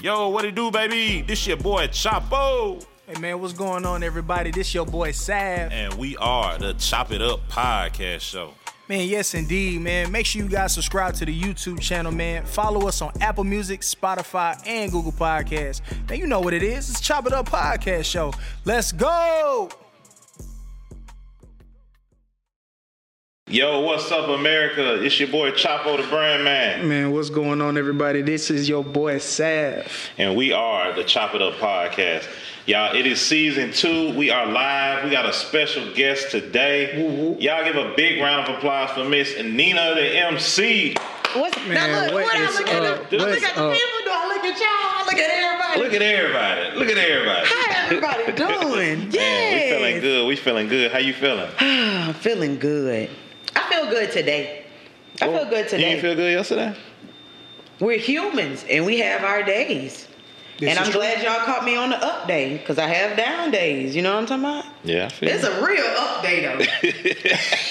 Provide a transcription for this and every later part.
Yo, what it do, baby? This your boy Chapo. Hey man, what's going on, everybody? This your boy Sav. And we are the Chop It Up Podcast Show. Man, yes indeed, man. Make sure you guys subscribe to the YouTube channel, man. Follow us on Apple Music, Spotify, and Google Podcasts. Man, you know what it is. It's Chop It Up Podcast Show. Let's go! Yo, what's up, America? It's your boy Chapo the Brand Man. Man, what's going on, everybody? This is your boy Sav. And we are the Chop It Up Podcast. Y'all, it is season two. We are live. We got a special guest today. Woo-woo. Y'all give a big round of applause for Miss Nina, the MC. What's, Man, now look, what what I look at up? the, I What's look at the up? people, do I look at y'all? I look at everybody. Look at everybody. Look at everybody. How everybody doing? Yeah. We feeling good. We feeling good. How you feeling? I'm feeling good. I feel good today. I feel oh, good today. You didn't feel good yesterday? We're humans and we have our days. This and I'm true. glad y'all caught me on the up day because I have down days. You know what I'm talking about? Yeah, I feel It's a real up day though.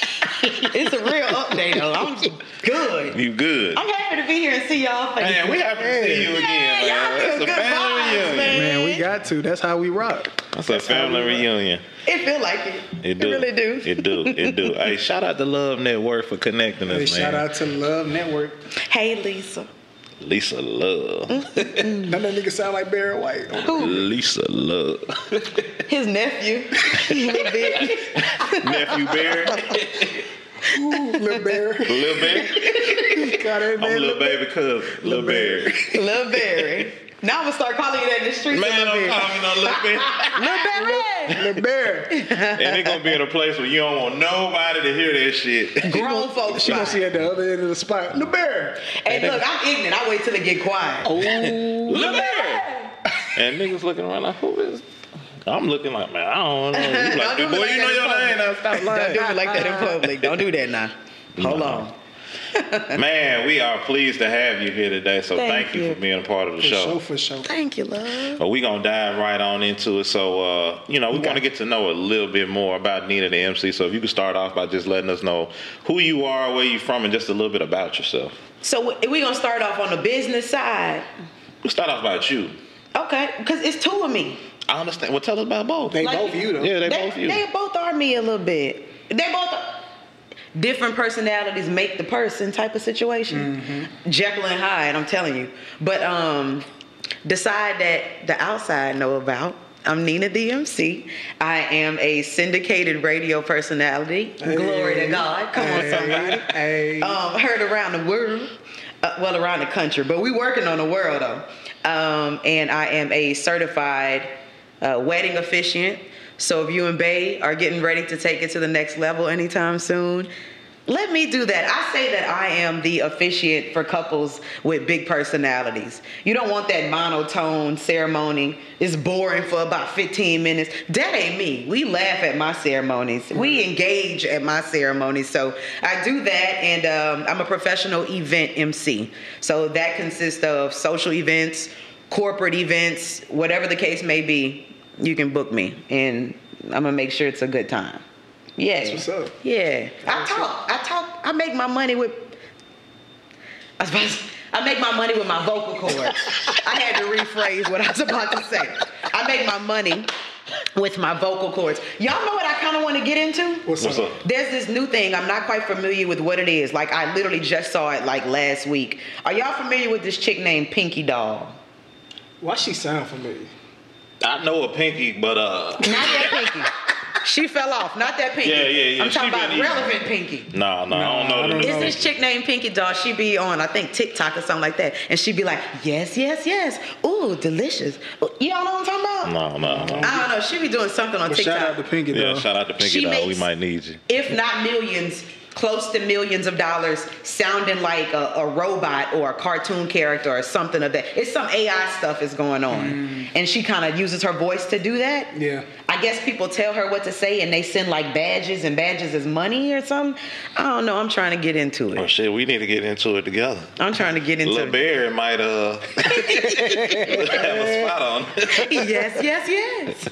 it's a real update though. I'm good. You good. I'm happy to be here and see y'all. face. Man, we happy to see you again, Yeah, man. y'all It's a family vibes, reunion. man. Man, we got to. That's how we rock. That's a family reunion. It feel like it. It do. really do. It do. It do. hey, shout out to Love Network for connecting us, Hey, man. shout out to Love Network. Hey Lisa. Lisa Love. Mm, mm. None of that nigga sound like Barry White. Lisa Love. His nephew. Little bit. Nephew Barry. Ooh, Lil Barry. Little Barry. Got that I'm man. little baby cousin. Little Barry. Lil Barry. Now I'm gonna start calling you that in the streets. Man, Lil I'm Barry. calling on Little Barry. Lil Barry. Lil Barry. And they gonna be in a place where you don't want nobody to hear that shit. Grown folks. She gonna spot. see at the other end of the spot. Lil Barry. Hey, look, I'm ignorant. I wait till it get quiet. Oh, little Barry. And niggas looking around like, who is? I'm looking like, man, I don't know. You Don't do boy, like you know in your public. name now. Stop Don't do it like that in public. Don't do that now. Hold No. on. Man, we are pleased to have you here today. So Thank thank, you. you. for being a part of the For show. sure, for sure. Thank you, love. But we gonna dive right on into it. So uh, you know, we want to get to know a little bit more about Nina the MC. So if you could start off by just letting us know who you are, where you're from, and just a little bit about yourself. So we- we gonna start off on the business side. We'll start off about you. Okay, because it's two of me. I understand. Well, tell us about both. They Like- both you though. yeah, they, They, both you. they both are me a little bit. They both are different personalities make the person type of situation. Mm-hmm. Jekyll and Hyde, I'm telling you. But um, decide that the outside know about. I'm Nina DMC. I am a syndicated radio personality. Glory to God. Come on, somebody. Hey. Um, heard around the world, uh, well, around the country, but we working on the world though. Um, and I am a certified uh, wedding officiant. So if you and Bay are getting ready to take it to the next level anytime soon, let me do that. I say that I am the officiant for couples with big personalities. You don't want that monotone ceremony. It's boring for about 15 minutes. That ain't me. We laugh at my ceremonies. We engage at my ceremonies. So I do that, and um, I'm a professional event MC. So that consists of social events, corporate events, whatever the case may be. You can book me, and I'm gonna make sure it's a good time. Yeah. That's what's up. Yeah. I talk. I talk. I make my money with. I was about to, I make my money with my vocal cords. I had to rephrase what I was about to say. I make my money with my vocal cords. Y'all know what I kind of want to get into? What's, What's up? up? There's this new thing. I'm not quite familiar with what it is. Like I literally just saw it like last week. Are y'all familiar with this chick named Pinky Doll? Why she sound familiar? I know a pinky, but uh, Not that Pinky. She fell off. Not that Pinky. Yeah, yeah, yeah. I'm talking She about been eating. relevant Pinky. no, no, I don't Nah, know. I don't new- It's know. this chick named Pinky Doll. She be on, I think, TikTok or something like that. And she be like, yes, yes, yes. Ooh, delicious. Ooh, y'all know what I'm talking about? No, no, no. I don't know. She be doing something on But TikTok. shout out to Pinky Yeah, shout out to Pinky She Dog. We might need you. if not millions, close to millions of dollars, sounding like a, a robot or a cartoon character or something of that. It's some AI stuff is going on. And she kind of uses her voice to do that. Yeah. I guess people tell her what to say and they send like badges and badges as money or something. I don't know. I'm trying to get into it. Oh shit, we need to get into it together. I'm trying to get into Little it. Bear might uh have a spot on. yes, yes,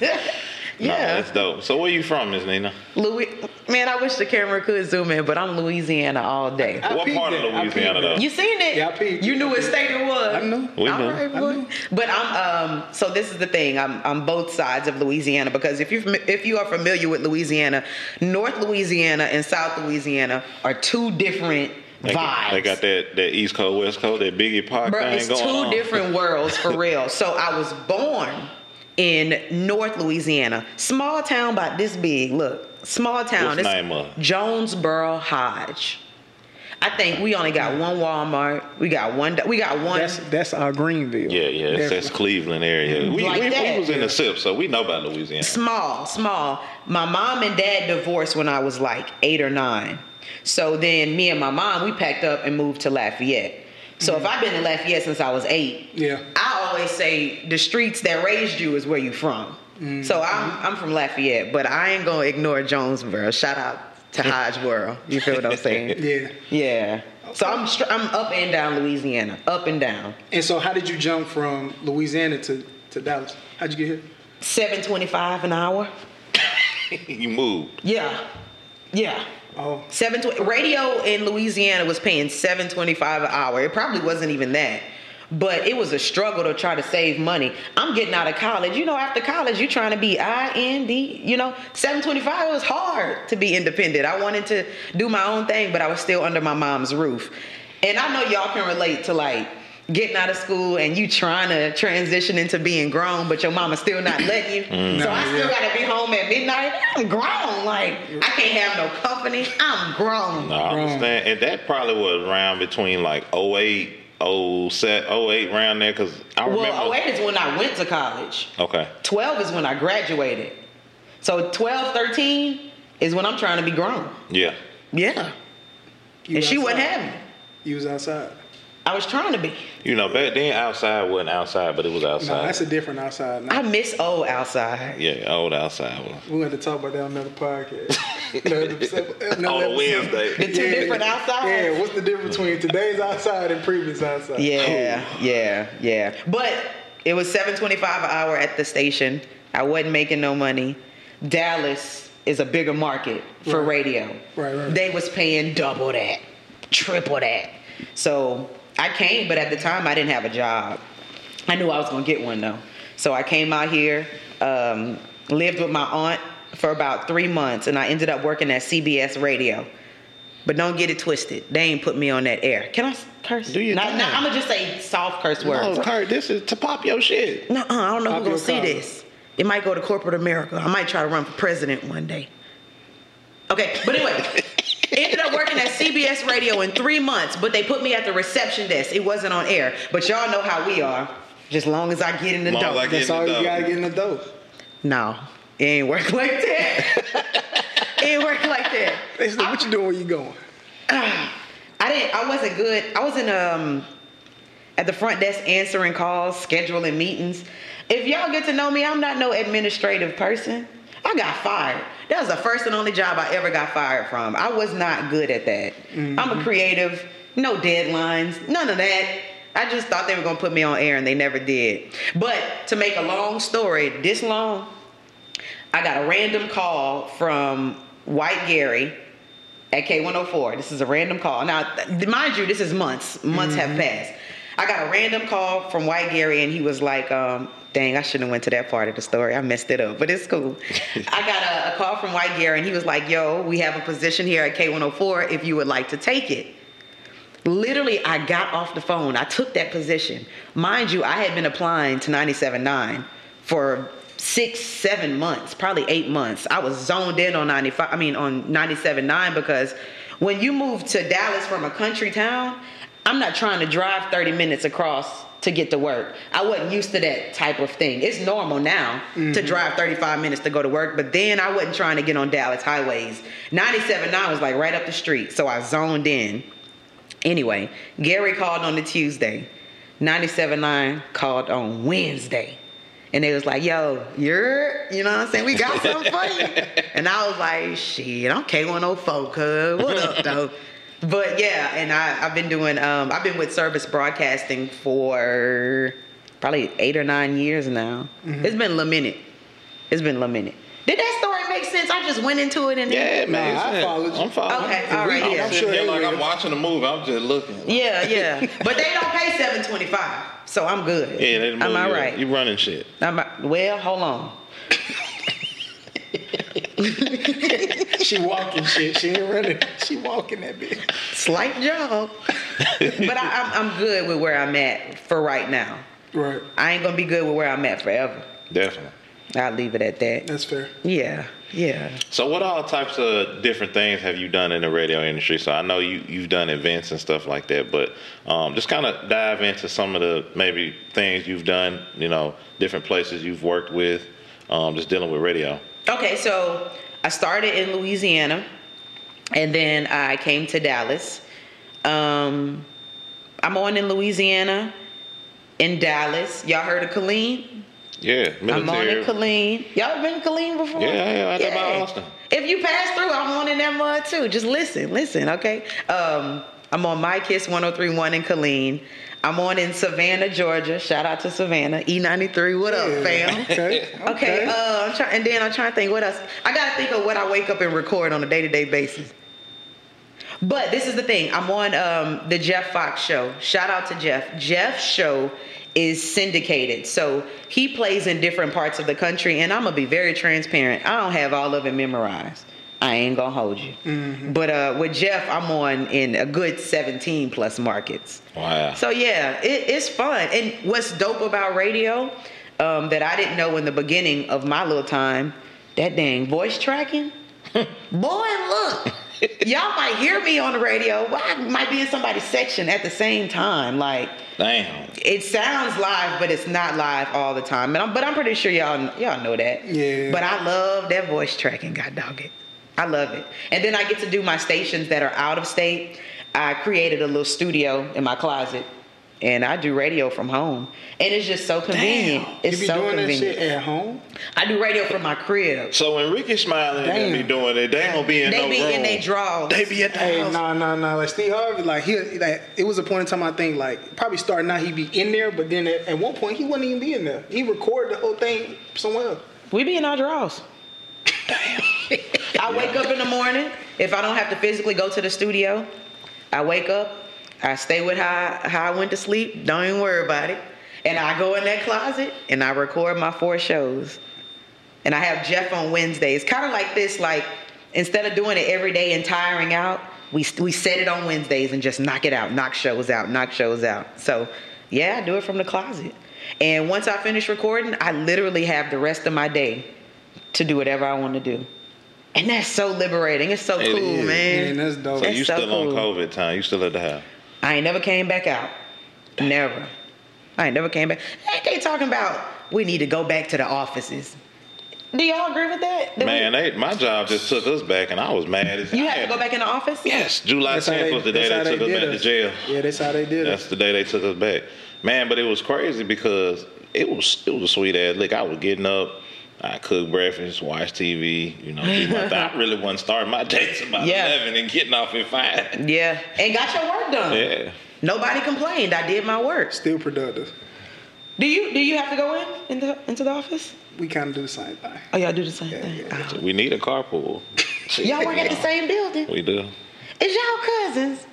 yes. Nah, yeah. that's dope. So where you from, Miss Nina? Louis Man, I wish the camera could zoom in, but I'm Louisiana all day. I What peeped part of Louisiana, though? You seen it? Yeah, I peeped. You knew what state it was. I knew. We All knew. right, I boy. knew. But I'm um. So this is the thing. I'm I'm both sides of Louisiana because if you if you are familiar with Louisiana, North Louisiana and South Louisiana are two different They got, vibes. they got that, that East Coast, West Coast, that Biggie Park Bro, thing it's going two on. different worlds for real. So I was born in North Louisiana, small town about this big. Look, small town. What's the It's name of? Jonesboro Hodge. I think we only got one Walmart. We got one. We got one. That's that's our Greenville. Yeah, yeah, it's, that's Cleveland area. We, Like we, that. we was in the SIP, so we know about Louisiana. small, small. My mom and dad divorced when I was like eight or nine. So then me and my mom, we packed up and moved to Lafayette. So if I've been in Lafayette since I was eight, Yeah. I always say the streets that raised you is where you from. So mm-hmm. I'm I'm from Lafayette, but I ain't gonna ignore Jonesboro. Shout out to Hodge World. You feel what I'm saying? Yeah. Yeah. So I'm str- I'm up and down Louisiana, up and down. And so, how did you jump from Louisiana to, to Dallas? How'd you get here? Seven twenty five an hour. you moved. Yeah. Yeah. Oh, Seven. Radio in Louisiana was paying seven twenty five an hour. It probably wasn't even that, but it was a struggle to try to save money. I'm getting out of college. You know, after college, you're trying to be I N D. You know, seven twenty five. It was hard to be independent. I wanted to do my own thing, but I was still under my mom's roof. And I know y'all can relate to like getting out of school and you trying to transition into being grown, but your mama still not letting you. Mm-hmm. So I still yeah. gotta be home at midnight. I'm grown. Like I can't have no company. I'm grown. No, I understand. And that probably was around between like 08, 07, 08, around there, because I remember. Well, 08 is when I went to college. Okay. 12 is when I graduated. So 12, 13 is when I'm trying to be grown. Yeah. Yeah. you and she wasn't outside. having it. You was outside. I was trying to be. You know, back then outside wasn't outside, but it was No, outside. that's a different outside. Now. I miss old outside. yeah, old outside was. We're going to talk about that on another podcast. Another episode- another On a. Wednesday. The two different outsides? Yeah, what's the difference between today's outside and previous outside? Yeah, yeah, yeah. But it was 725 an hour at the station. I wasn't making no money. Dallas is a bigger market for Right. radio. Right, right. They was paying double that, triple that. So I came, but at the time I didn't have a job. I knew I was gonna get one though. So I came out here, um, lived with my aunt for about three months, and I ended up working at CBS Radio. But don't get it twisted. They ain't put me on that air. Can I curse? Do your Not- not- I'm gonna just say soft curse words. No, Kurt, this is to pop your shit. No, I don't know Pop who's gonna see this. It might go to corporate America. I might try to run for president one day. Okay, but anyway, ended up working at CBS Radio in three months, but they put me at the reception desk. It wasn't on air. But y'all know how we are. Just long as I get in the Long as door. I That's all you Getting got to get in the dough. no, it ain't work like that. it ain't work like that. They said, what you doing where you going? I didn't. I wasn't good. I was in um at the front desk answering calls, scheduling meetings. If y'all get to know me, I'm not no administrative person. I got fired. That was the first and only job I ever got fired from. I was not good at that. I'm a mm-hmm. creative, no deadlines, none of that. I just thought they were gonna put me on air and they never did. But to make a long story this long, I got a random call from White Gary at K104. This is a random call. Now, mind you, this is months. Months have mm-hmm. passed. I got a random call from White Gary, and he was like, um, "Dang, I shouldn't have went to that part of the story. I messed it up, but it's cool." I got a, a call from White Gary, and he was like, "Yo, we have a position here at K104. If you would like to take it." Literally, I got off the phone. I took that position. Mind you, I had been applying to 97.9 for six, seven months, probably eight months. I was zoned in on 95, I mean, on 97.9 because when you move to Dallas from a country town, I'm not trying to drive 30 minutes across to get to work. I wasn't used to that type of thing. It's normal now to mm-hmm. drive 35 minutes to go to work, but then I wasn't trying to get on Dallas highways. 97.9 was like right up the street, so I zoned in. Anyway, Gary called on the Tuesday. 97.9 called on Wednesday. And they was like, yo, you're, you know what I'm saying? We got something for you. And I was like, shit, I'm K104, cuz. What up, though? But yeah, and I, I've been doing, um, I've been with Service Broadcasting for probably eight or nine years now. It's been a minute. It's been a minute. Did that story make sense? I just went into it and Yeah, man. Nah, I followed you. I'm following. Okay, you. all right, I'm yeah. I'm sitting sure here like. I'm watching a movie. I'm just looking. yeah, yeah. But they don't pay seven twenty five, so I'm good. Yeah, they Am I right? You running shit. I'm, well, hold on. She walking shit. She ain't running. She walking that bitch. Slight job, but I, I'm I'm good with where I'm at for right now. Right. I ain't gonna be good with where I'm at forever. Definitely. I'll leave it at that. That's fair. Yeah, yeah. So, what all types of different things have you done in the radio industry? So, I know you you've done events and stuff like that, but um, just kind of dive into some of the maybe things you've done. You know, different places you've worked with, um, just dealing with radio. Okay, so I started in Louisiana, and then I came to Dallas. Um, I'm on in Louisiana, in Dallas. Y'all heard of Killeen? Yeah, military. I'm on in Killeen. Y'all been to Killeen before? Yeah, yeah, I know about Austin. If you pass through, I'm on in that mud too. Just listen, listen, okay? Um, I'm on My Kiss 1031 in Killeen. I'm on in Savannah, Georgia. Shout out to Savannah. E93, what up, fam? Okay. Okay, uh, I'm trying, and then I'm trying to think what else. I gotta think of what I wake up and record on a day to day basis. But this is the thing. I'm on um, the Jeff Foxx show. Shout out to Jeff. Jeff's show is syndicated, so he plays in different parts of the country. And I'm gonna be very transparent. I don't have all of it memorized. I ain't gonna hold you. But uh, with Jeff, I'm on in a good 17 plus markets. Wow. So yeah, it, it's fun. And what's dope about radio um, that I didn't know in the beginning of my little time, that dang voice tracking. Boy, look, y'all might hear me on the radio. Well, I might be in somebody's section at the same time. Like Damn. it sounds live, but it's not live all the time. And I'm, but I'm pretty sure y'all y'all know that. Yeah. But I love that voice tracking. God dog it. I love it. And then I get to do my stations that are out of state. I created a little studio in my closet, and I do radio from home. And it's just so convenient. Damn. It's you be so doing convenient. that shit at home? I do radio from my crib. So when Rickey Smiley and them be doing it, they ain't gonna be in they no be room. in they draws. They be at the Hey, house. nah, nah, nah. Like Steve Harvey, like he, like it was a point in time I think like probably starting out he'd be in there, but then at, at one point he wouldn't even be in there. He recorded the whole thing somewhere else. We be in our drawers. Damn. I wake up in the morning. If I don't have to physically go to the studio, I wake up. I stay with how how I went to sleep. Don't even worry about it. And I go in that closet and I record my four shows. And I have Jeff on Wednesdays. Kind of like this, like instead of doing it every day and tiring out, we we set it on Wednesdays and just knock it out, knock shows out, knock shows out. So yeah, I do it from the closet. And once I finish recording, I literally have the rest of my day to do whatever I want to do. And that's so liberating. It's so It cool, is. man. Man, that's dope. So That's you so still on. COVID time? You still at the house? I ain't never came back out. Never. I ain't never came back. Ain't they talking about we need to go back to the offices? Do y'all agree with that? That we- Man, they, my job just took us back, and I was mad as you I have to go back in the office? Yes, July That's 10th was the day that's they how took us did back to jail. Yeah, that's how they did it. That's it. the day they took us back. Man, but it was crazy because it was it was a sweet ass lick. I was getting up, I cook breakfast, watch TV, you know, do my thing. I really wasn't starting my day till about Yeah. eleven and getting off at five. Yeah. And got your work done. Yeah. Nobody complained. I did my work. Still productive. Do you do you have to go in into, into the office? We kind of do the same thing. Oh, y'all do the same Yeah, thing. yeah. Oh. We need a carpool. Y'all work at the same building. We do. Is y'all cousins?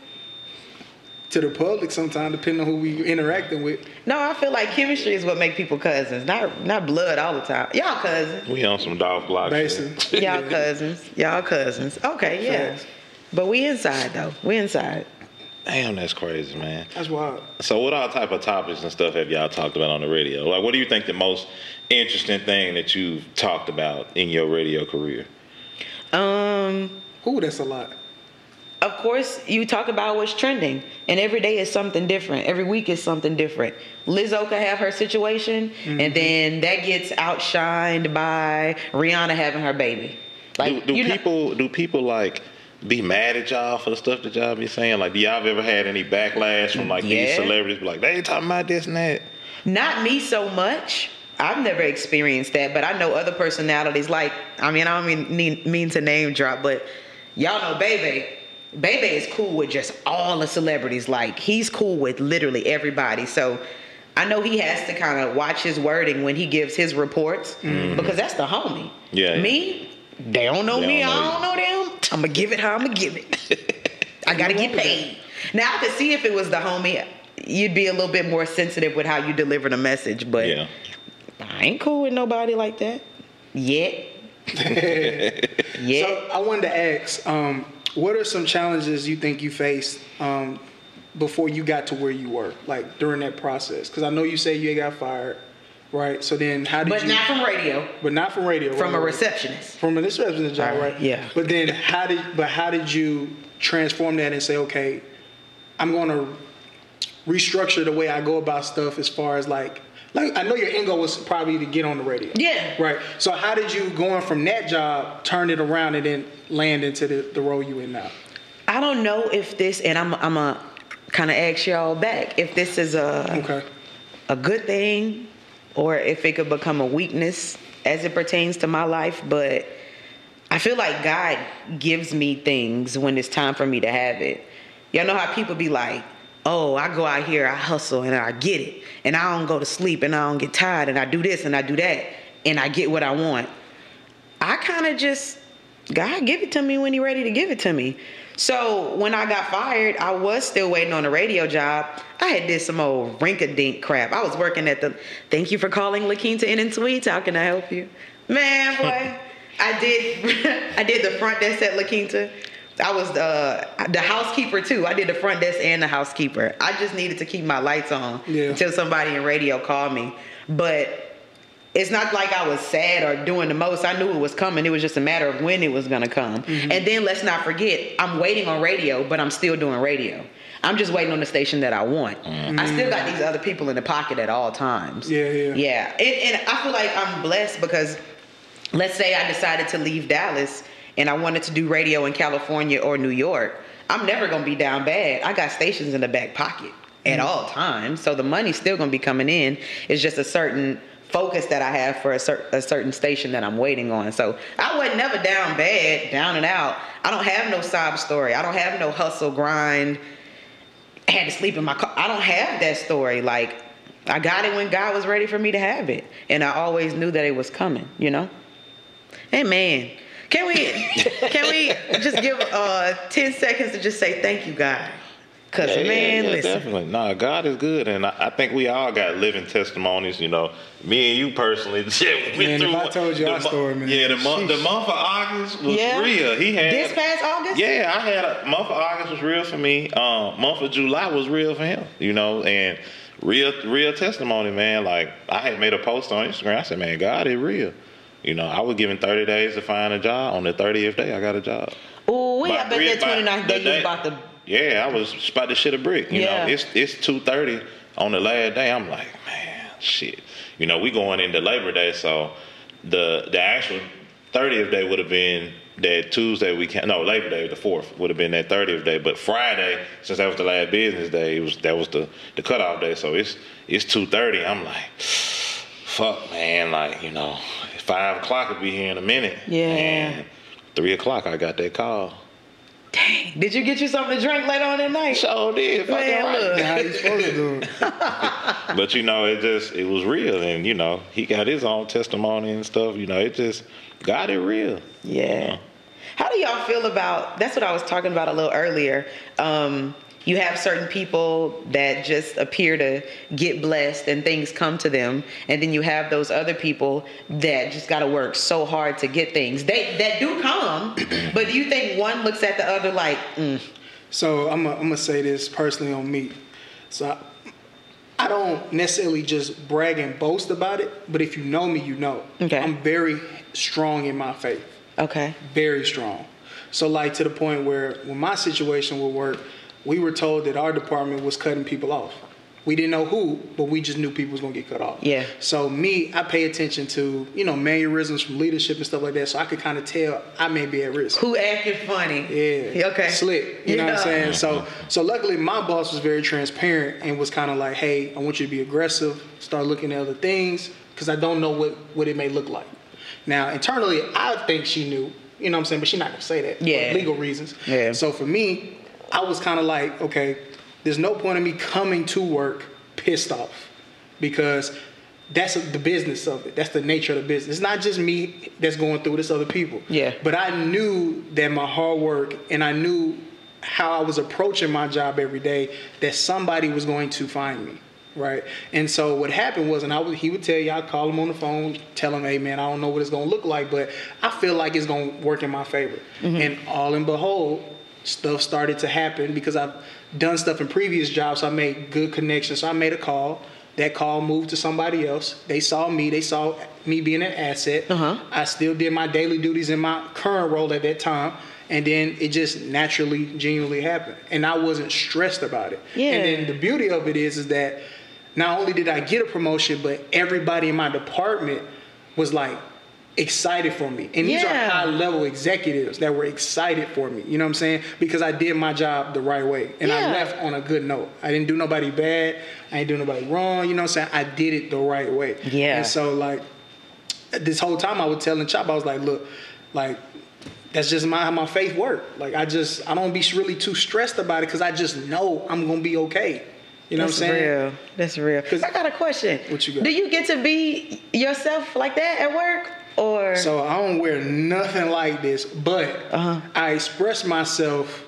To the public, sometimes depending on who we interacting with. No, I feel like chemistry is what make people cousins, not not blood all the time. Y'all cousins. We on some Dolph Block shit. Basically, Y'all cousins. Y'all cousins. Okay, yeah. Facts. But we inside though. We inside. Damn, that's crazy, man. That's wild. So, what all type of topics and stuff have y'all talked about on the radio? Like, what do you think the most interesting thing that you've talked about in your radio career? Um, Ooh, that's a lot. Of course, you talk about what's trending, and every day is something different. Every week is something different. Lizzo could have her situation, and mm-hmm. then that gets outshined by Rihanna having her baby. do do you know- people do people like be mad at y'all for the stuff that y'all be saying? Like, do y'all ever had any backlash from like these celebrities? Be like, they ain't talking about this and that. Not me so much. I've never experienced that, but I know other personalities. Like, I mean, I don't mean mean, mean to name drop, but y'all know Bebe. Bebe is cool with just all the celebrities. Like, he's cool with literally everybody. So, I know he has to kind of watch his wording when he gives his reports because that's the homie. Yeah, yeah. Me, They don't know They me. don't I don't know them. I'm gonna give it how I'm gonna give it. I gotta get paid. Now I could see if it was the homie, you'd be a little bit more sensitive with how you deliver the message. But Yeah. I ain't cool with nobody like that yet. yeah. So I wanted to ask, um, what are some challenges you think you faced um, before you got to where you were, like during that process? Because I know you say you got fired, right? So then how did but you? not from radio. but not from radio. From right, a receptionist. From a receptionist job, Right, right? yeah. But then how did? But how did you transform that and say, okay, I'm going to restructure the way I go about stuff as far as like. Like I know your end goal was probably to get on the radio. Yeah. Right. So how did you going from that job turn it around and then land into the, the role you in now? I don't know if this, and I'm I'm a kind of ask y'all back if this is a Okay. a good thing or if it could become a weakness as it pertains to my life. But I feel like God gives me things when it's time for me to have it. Y'all know how people be like, oh, I go out here, I hustle and I get it. And I don't go to sleep and I don't get tired and I do this and I do that and I get what I want. I kind of just, God give it to me when He ready to give it to me. So when I got fired, I was still waiting on a radio job. I had did some old rink-a-dink crap. I was working at the. Thank you for calling La Quinta Inn and Suites. How can I help you, man? Boy, I did. I did the front desk at La Quinta. I was uh, the housekeeper too. I did the front desk and the housekeeper. I just needed to keep my lights on Yeah. until somebody in radio called me. But it's not like I was sad or doing the most. I knew it was coming. It was just a matter of when it was gonna come. Mm-hmm. And then let's not forget, I'm waiting on radio, but I'm still doing radio. I'm just waiting on the station that I want. I still got these other people in the pocket at all times. Yeah, yeah. Yeah. And, and I feel like I'm blessed because let's say I decided to leave Dallas and I wanted to do radio in California or New York. I'm never gonna be down bad. I got stations in the back pocket at mm. all times. So the money's still gonna be coming in. It's just a certain focus that I have for a, cer- a certain station that I'm waiting on. So I was never down bad, down and out. I don't have no sob story. I don't have no hustle grind. I had to sleep in my car. I don't have that story. Like I got it when God was ready for me to have it, and I always knew that it was coming. You know. Man, can we can we just give uh ten seconds to just say thank you, God? Cause Yeah, yeah, man, yeah, listen. definitely. Nah, God is good, and I, I think we all got living testimonies. You know, me and you personally. went Man, if I told you our mo- story, man. Yeah, the month, the month of August was Yeah. real. He had This past August. Yeah, I had a month of August was real for me. Um, month of July was real for him. You know, and real, real testimony, man. Like I had made a post on Instagram. I said, man, God is real. You know, I was given 30 days to find a job. On the 30th day, I got a job. Ooh, we I bet that by 29th the day you was day- about to. Yeah, I was about to shit a brick. You Yeah. know, it's it's two thirty on the last day. I'm like, man, shit. You know, we going into Labor Day, so the the actual thirtieth day would have been that Tuesday we can't. no Labor Day the fourth would have been that thirtieth day, but Friday since that was the last business day, it was that was the the cutoff day. So it's it's two thirty. I'm like, fuck, man, like you know, five o'clock will be here in a minute. Yeah. And three o'clock, I got that call. Dang, did you get you something to drink later on that night? Sure did. Man, right. look. How you supposed to do it? but you know, it just it was real, and you know, he got his own testimony and stuff. You know, it just got it real. Yeah. How do y'all feel about that's what I was talking about a little earlier. Um, you have certain people that just appear to get blessed and things come to them, and then you have those other people that just got to work so hard to get things. They that do come, but do you think one looks at the other like, mm, So I'm gonna I'm say this personally on me. So I, I don't necessarily just brag and boast about it, but if you know me, you know. Okay. I'm very strong in my faith. okay, very strong. So like to the point where when my situation would work, we were told that our department was cutting people off. We didn't know who, but we just knew people was gonna get cut off. Yeah. So me, I pay attention to you know mannerisms from leadership and stuff like that, so I could kind of tell I may be at risk. who acted funny? Yeah. Okay. Slick. You know what I'm saying? So so luckily my boss was very transparent and was kind of like, hey, I want you to be aggressive, start looking at other things, because I don't know what, what it may look like. Now internally I think she knew, you know what I'm saying, but she's not gonna say that Yeah. for legal reasons. Yeah. So for me, I was kind of like, okay, there's no point in me coming to work pissed off because that's the business of it. That's the nature of the business. It's not just me that's going through this, other people. Yeah. But I knew that my hard work and I knew how I was approaching my job every day that somebody was going to find me. Right. And so what happened was, and I would, he would tell you, I'd call him on the phone, tell him, hey man, I don't know what it's going to look like, but I feel like it's going to work in my favor. Mm-hmm. And all in behold, stuff started to happen because I've done stuff in previous jobs. So I made good connections. So I made a call. That call moved to somebody else. They saw me. They saw me being an asset. Uh-huh. I still did my daily duties in my current role at that time. And then it just naturally, genuinely happened. And I wasn't stressed about it. Yeah. And then the beauty of it is, is that not only did I get a promotion, but everybody in my department was like excited for me. And these Yeah. are high level executives that were excited for me. You know what I'm saying? Because I did my job the right way. And Yeah. I left on a good note. I didn't do nobody bad. I ain't do nobody wrong. You know what I'm saying? I did it the right way. Yeah. And so like this whole time I was telling Chop, I was like, look, like that's just my how my faith work. Like I just I don't be really too stressed about it because I just know I'm gonna be okay. You know That's what I'm saying? That's real. That's real. 'Cause- I got a question. What you got? Do you get to be yourself like that at work, or So I don't wear nothing like this, but Uh-huh. I express myself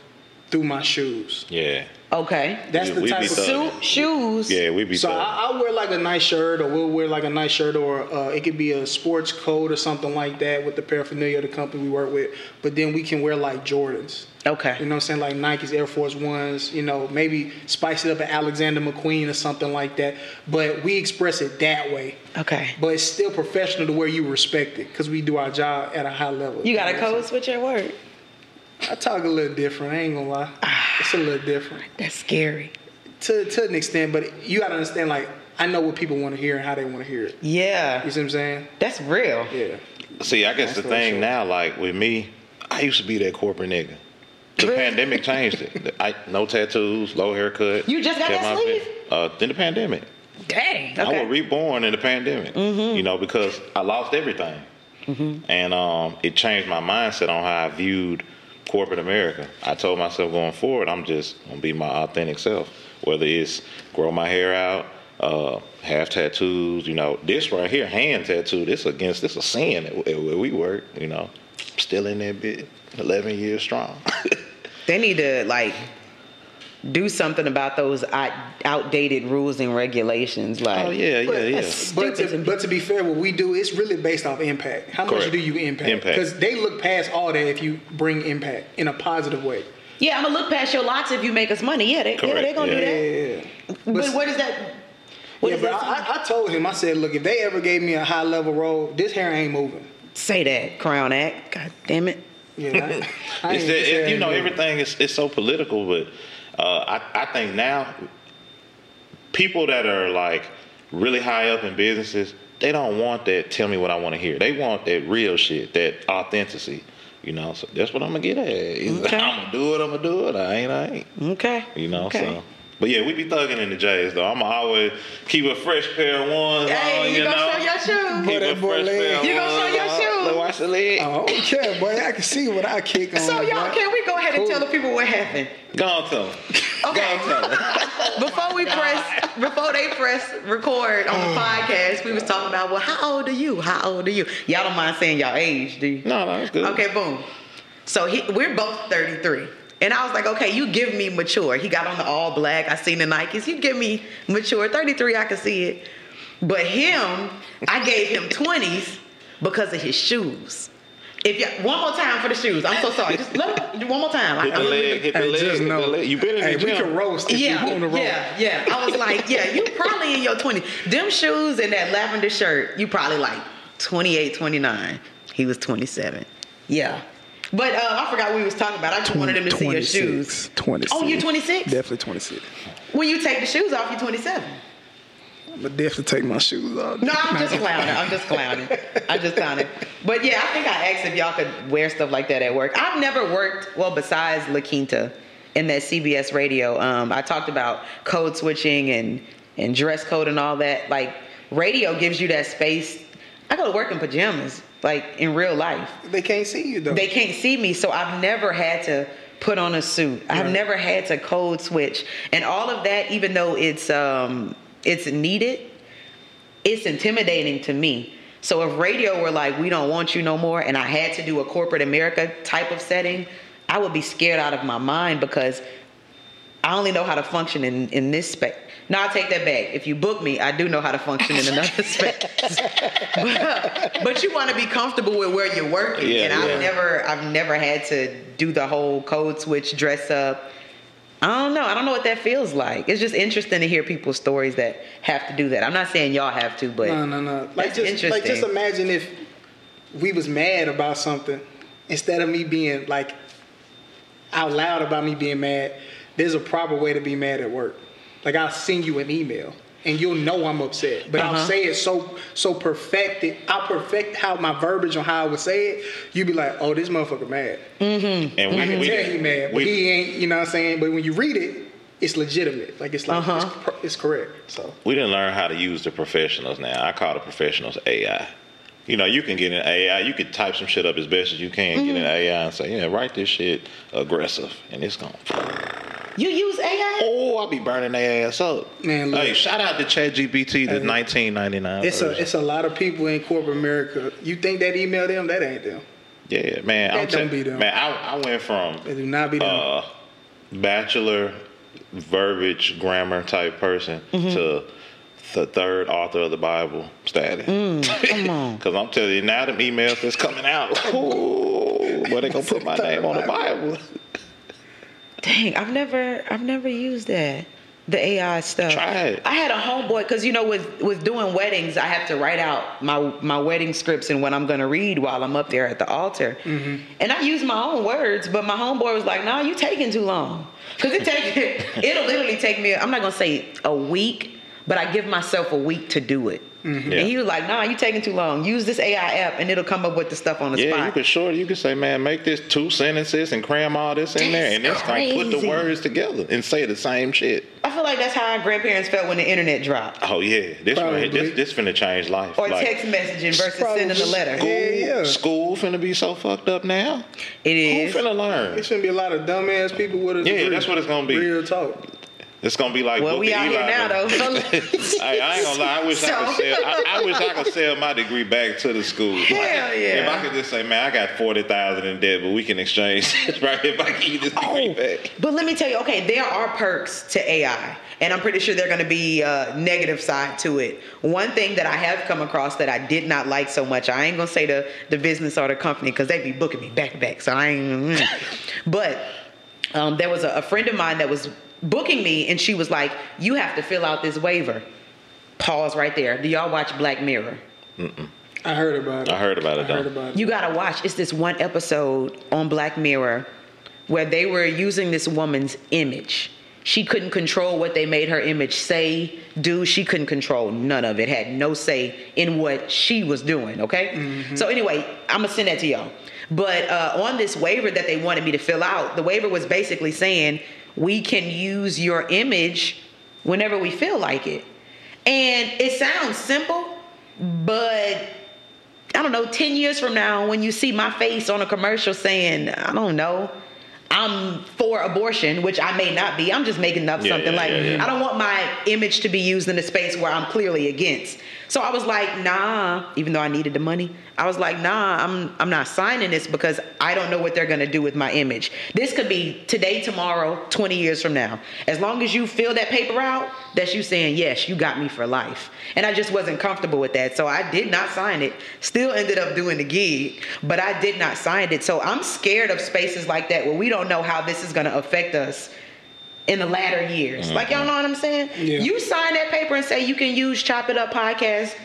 through my shoes. Yeah. okay? That's We- the type of. Suit, shoes. Yeah, we be So. I, I wear like a nice shirt, or we'll wear like a nice shirt, or uh, it could be a sports coat or something like that with the paraphernalia of the company we work with. But then we can wear like Jordans. Okay. You know what I'm saying? Like Nike's Air Force Ones, you know, maybe spice it up at Alexander McQueen or something like that. But we express it that way. Okay. But it's still professional to where you respect it because we do our job at a high level. You got a know what I'm code switch at work? I talk a little different. I ain't gonna lie. Ah. It's a little different That's scary. to to an extent, but you gotta understand. Like I know what people want to hear and how they want to hear it. Yeah. You see what I'm saying? That's real. Yeah. See, I guess the That's what it thing shows. now, like with me, I used to be that corporate nigga. The pandemic changed it. I, no tattoos, low haircut. You just got that my sleeve? Uh, in the pandemic. Dang. I was reborn in the pandemic. You know, because I lost everything, and um, it changed my mindset on how I viewed corporate America. I told myself going forward, I'm just gonna be my authentic self. Whether it's grow my hair out, uh, have tattoos. You know, this right here, hand tattoo. This against this a sin where we work. You know, still in that bit, 11 years strong. They need to like do something about those outdated rules and regulations. Like, Oh, yeah, yeah, yeah. But to, but to be fair, what we do is really based off impact. How much do you impact? Impact. Because they look past all that if you bring impact in a positive way. yeah, I'm gonna look past your lots if you make us money. Yeah, they, yeah, Correct, they gonna yeah. do that. Yeah. But, what is that? What yeah, is but that? I, I told him, I said, look, if they ever gave me a high level role, this hair ain't moving. Say that, Crown Act. God damn it. Yeah, I, I It's that, it, you know, everything is it's so political, but uh, I I think now people that are like really high up in businesses, they don't want that. Tell me what I want to hear. They want that real shit, that authenticity. You know, so that's what I'm gonna get at. Either Okay. I'm gonna do it. I'm gonna do it. I ain't. I ain't. Okay. You know. Okay. So. But yeah, we be thugging in the J's though. I'm gonna always keep a fresh pair of ones Hey, on. you You, gonna know. show your shoes? Keep Boy, a that boy fresh leg. pair of You gonna show your on. shoes? Look, watch the leg. I don't care, boy. I can see what I kick on. So y'all, boy. can we go ahead and Cool. tell the people what happened? Go on, tell 'em. Okay. Go on, tell 'em. before we press, before they press record on the podcast, we was talking about, well, how old are you? How old are you? Y'all don't mind saying y'all age, do you? No, no, it's good. Okay, boom. So he, we're both 33. And I was like, okay, you give me mature. He got on the all black. I seen the Nikes. You give me mature. 33, I can see it. But him, I gave him 20s because of his shoes. If you one more time for the shoes, I'm so sorry. Just let me, one more time. Hit the leg, hit the Hey, leg, just hit know. the leg. You been in Hey, the we can roast if yeah, we want to roast. yeah, yeah. I was like, yeah, you probably in your 20s. Them shoes and that lavender shirt, you probably like 28, 29. He was 27. Yeah. But uh, I forgot what we was talking about. I just wanted him to see your shoes. 26. Oh, you're 26? Definitely 26. When you take the shoes off, you're 27. I'm gonna definitely take my shoes off. No, I'm just clowning. I'm just clowning. I'm just clowning. But yeah, I think I asked if y'all could wear stuff like that at work. I've never worked, well, besides La Quinta in that CBS radio. Um, I talked about code switching and, and dress code and all that. Like, radio gives you that space. I go to work in pajamas, like in real life. They can't see you though. They can't see me, so I've never had to put on a suit. I've never had to code switch, and all of that, even though it's um, it's needed. it's intimidating to me. So if radio were like, we don't want you no more, and I had to do a corporate America type of setting, I would be scared out of my mind because I only know how to function in, in this space. No, I take that back. If you book me, I do know how to function in another space. but, but you want to be comfortable with where you're working, Yeah, and I've never, I've never had to do the whole code switch, dress up. I don't know. I don't know what that feels like. It's just interesting to hear people's stories that have to do that. I'm not saying y'all have to, but No, no, no. Like That's just like just imagine if we was mad about something instead of me being like out loud about me being mad. There's a proper way to be mad at work. Like I'll send you an email and you'll know I'm upset, but Uh-huh. I'll say it so so perfected. I'll perfect how my verbiage on how I would say it. You'd be like, oh, this motherfucker mad. And we, I can we, tell he mad, but we- he ain't. You know what I'm saying? But when you read it, it's legitimate. Like it's like Uh-huh. it's, it's correct. So we didn't learn how to use the professionals now. I call the professionals AI. You know, you can get an AI, you could type some shit up as best as you can, get in Mm-hmm. AI and say, yeah, write this shit aggressive, and it's gonna. You use AI. Oh, I'll be burning their ass up. Man, look. hey, shout out to ChatGPT, the Hey. 1999. it's a it's a lot of people in corporate America. You think that email them? That ain't them. yeah, man. I'm That don't tell- be them. Man, I, I went from They do not be them. uh, bachelor verbiage grammar type person Mm-hmm. to the third author of the Bible status. Mm, come on. Because I'm telling you, now them emails that's coming out, ooh, where they gonna put my name on the Bible? Dang, I've never I've never used that. The AI stuff. Try it. I had a homeboy because you know with with doing weddings, I have to write out my my wedding scripts and what I'm gonna read while I'm up there at the altar. Mm-hmm. And I use my own words, but my homeboy was like, "Nah, you taking too long." Because it take it'll literally take me. I'm not gonna say a week, but I give myself a week to do it. Mm-hmm. Yeah. And he was like, "Nah, you taking too long. Use this AI app, and it'll come up with the stuff on the Yeah, spot." you could short. You could say, man, make this two sentences and cram all this in there, and That's it's like put the words together and say the same shit. I feel like that's how our grandparents felt when the internet dropped. Oh yeah, this Probably. this this finna change life. Or Like, text messaging versus Probably. sending a letter. School, Yeah, yeah. school finna be so fucked up now. It is. Who finna learn? It's gonna be a lot of dumbass people with a Yeah, degree. that's what it's gonna be. Real talk. It's gonna be like Well, we Booker out here now, though. hey, I ain't gonna lie. I wish I could sell. I, I wish I could sell my degree back to the school. Hell yeah. If I could just say, man, I got forty thousand in debt, but we can exchange this right if I can you this degree Oh, back. but let me tell you, okay, there are perks to AI, and I'm pretty sure going to be a negative side to it. One thing that I have come across that I did not like so much, I ain't gonna say the the business or the company because they be booking me back to back, so I ain't. mm. but um, there was a, a friend of mine that was booking me, and she was like, "You have to fill out this waiver." Pause right there. Do y'all watch Black Mirror? I heard about it. I heard about it, I heard about it. You gotta watch. It's this one episode on Black Mirror where they were using this woman's image. She couldn't control what they made her image say, do. She couldn't control none of it. Had no say in what she was doing. Okay. So anyway, I'm gonna send that to y'all. But uh, on this waiver that they wanted me to fill out, the waiver was basically saying we can use your image whenever we feel like it. And it sounds simple, but I don't know, 10 years from now, when you see my face on a commercial saying, I don't know, I'm for abortion, which I may not be. I'm just making up Yeah, something yeah, like, yeah. I don't want my image to be used in a space where I'm clearly against. So I was like, nah, even though I needed the money, I was like, nah, I'm I'm not signing this because I don't know what they're gonna do with my image. This could be today, tomorrow, 20 years from now. As long as you fill that paper out, that's you saying, yes, you got me for life. And I just wasn't comfortable with that. So I did not sign it. Still ended up doing the gig, but I did not sign it. So I'm scared of spaces like that where we don't know how this is gonna affect us in the latter years. Like y'all know what I'm saying? Yeah. You sign that paper and say you can use Chop It Up podcast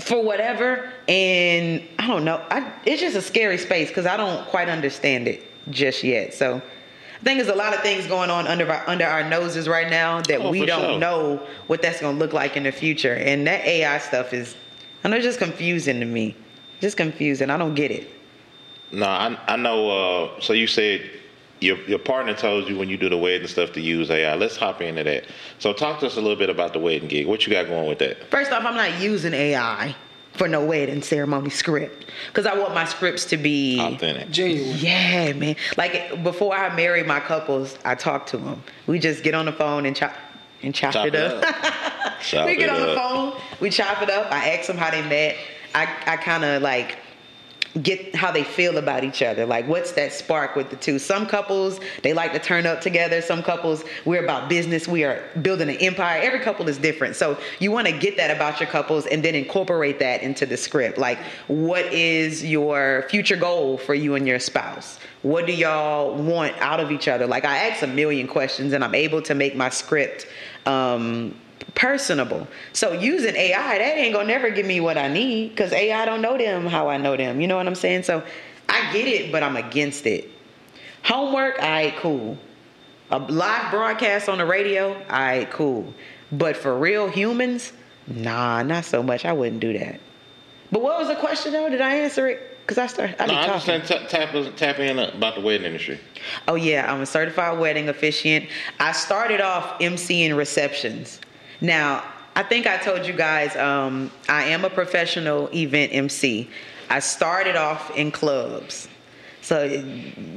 for whatever, and I don't know. I, it's just a scary space because I don't quite understand it just yet. So I think there's a lot of things going on under our, under our noses right now that Oh, we don't sure. know what that's going to look like in the future. And that AI stuff is, I know, it's just confusing to me. Just confusing. I don't get it. No, I I know. Uh, so you said your your partner told you when you do the wedding stuff to use AI. Let's hop into that. So talk to us a little bit about the wedding gig. What you got going with that? First off, I'm not using AI for no wedding ceremony script because I want my scripts to be Authentic. Genuine. Yeah, man. Like before I marry my couples, I talk to them. We just get on the phone and chop and chop, Chop it it up. Chop we get it on the up. phone, we chop it up. I ask them how they met. I, I kind of like get how they feel about each other. Like, what's that spark with the two? Some couples, they like to turn up together. Some couples, we're about business. We are building an empire. Every couple is different. So, you want to get that about your couples and then incorporate that into the script. Like, what is your future goal for you and your spouse? What do y'all want out of each other? Like, I ask a million questions and I'm able to make my script. Um, personable. So using AI, that ain't gonna never give me what I need because AI don't know them how I know them. You know what I'm saying? So I get it, but I'm against it. Homework, all right, cool. A live broadcast on the radio, all right, cool. But for real humans, nah, not so much. I wouldn't do that. But what was the question though? Did I answer it? Because I started. I No, I just talking. tap, tap, tap in about the wedding industry. Oh yeah, I'm a certified wedding officiant. I started off emceeing receptions. Now, I think I told you guys um, I am a professional event MC. I started off in clubs. So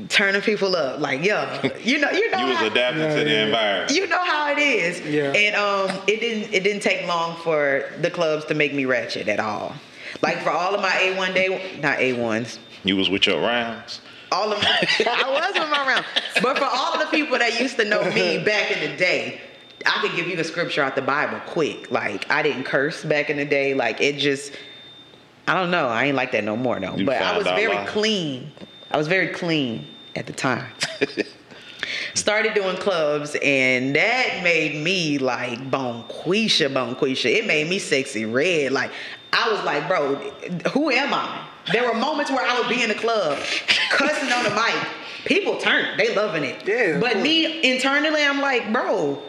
turning people up, like yo, you know, you know, You was how- adapting Yeah, to the yeah. environment. you know how it is. Yeah. And um, it didn't it didn't take long for the clubs to make me ratchet at all. Like for all of my A1 day, not A1s, You was with your rounds. all of my, I was with my rounds, But for all of the people that used to know me back in the day, I could give you a scripture out the Bible quick. Like I didn't curse back in the day. Like it just I don't know. I ain't like that no more though. You but I was very why. clean. I was very clean at the time. Started doing clubs and that made me like bonquisha, bonquisha. It made me Sexyy Red. Like I was like, bro, who am I? There were moments where I would be in the club cussing on the mic. People turn, they loving it. Yeah, But me internally, I'm like, bro,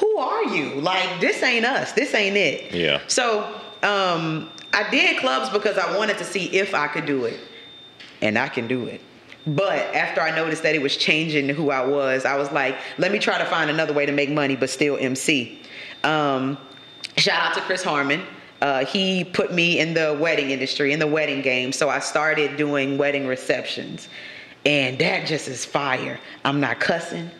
who are you? Like this ain't us. This ain't it. Yeah. So um, I did clubs because I wanted to see if I could do it, and I can do it. But after I noticed that it was changing who I was, I was like, let me try to find another way to make money, but still MC. Um, shout out to Chris Harmon. Uh, he put me in the wedding industry, in the wedding game. So I started doing wedding receptions. And that just is fire. I'm not cussing.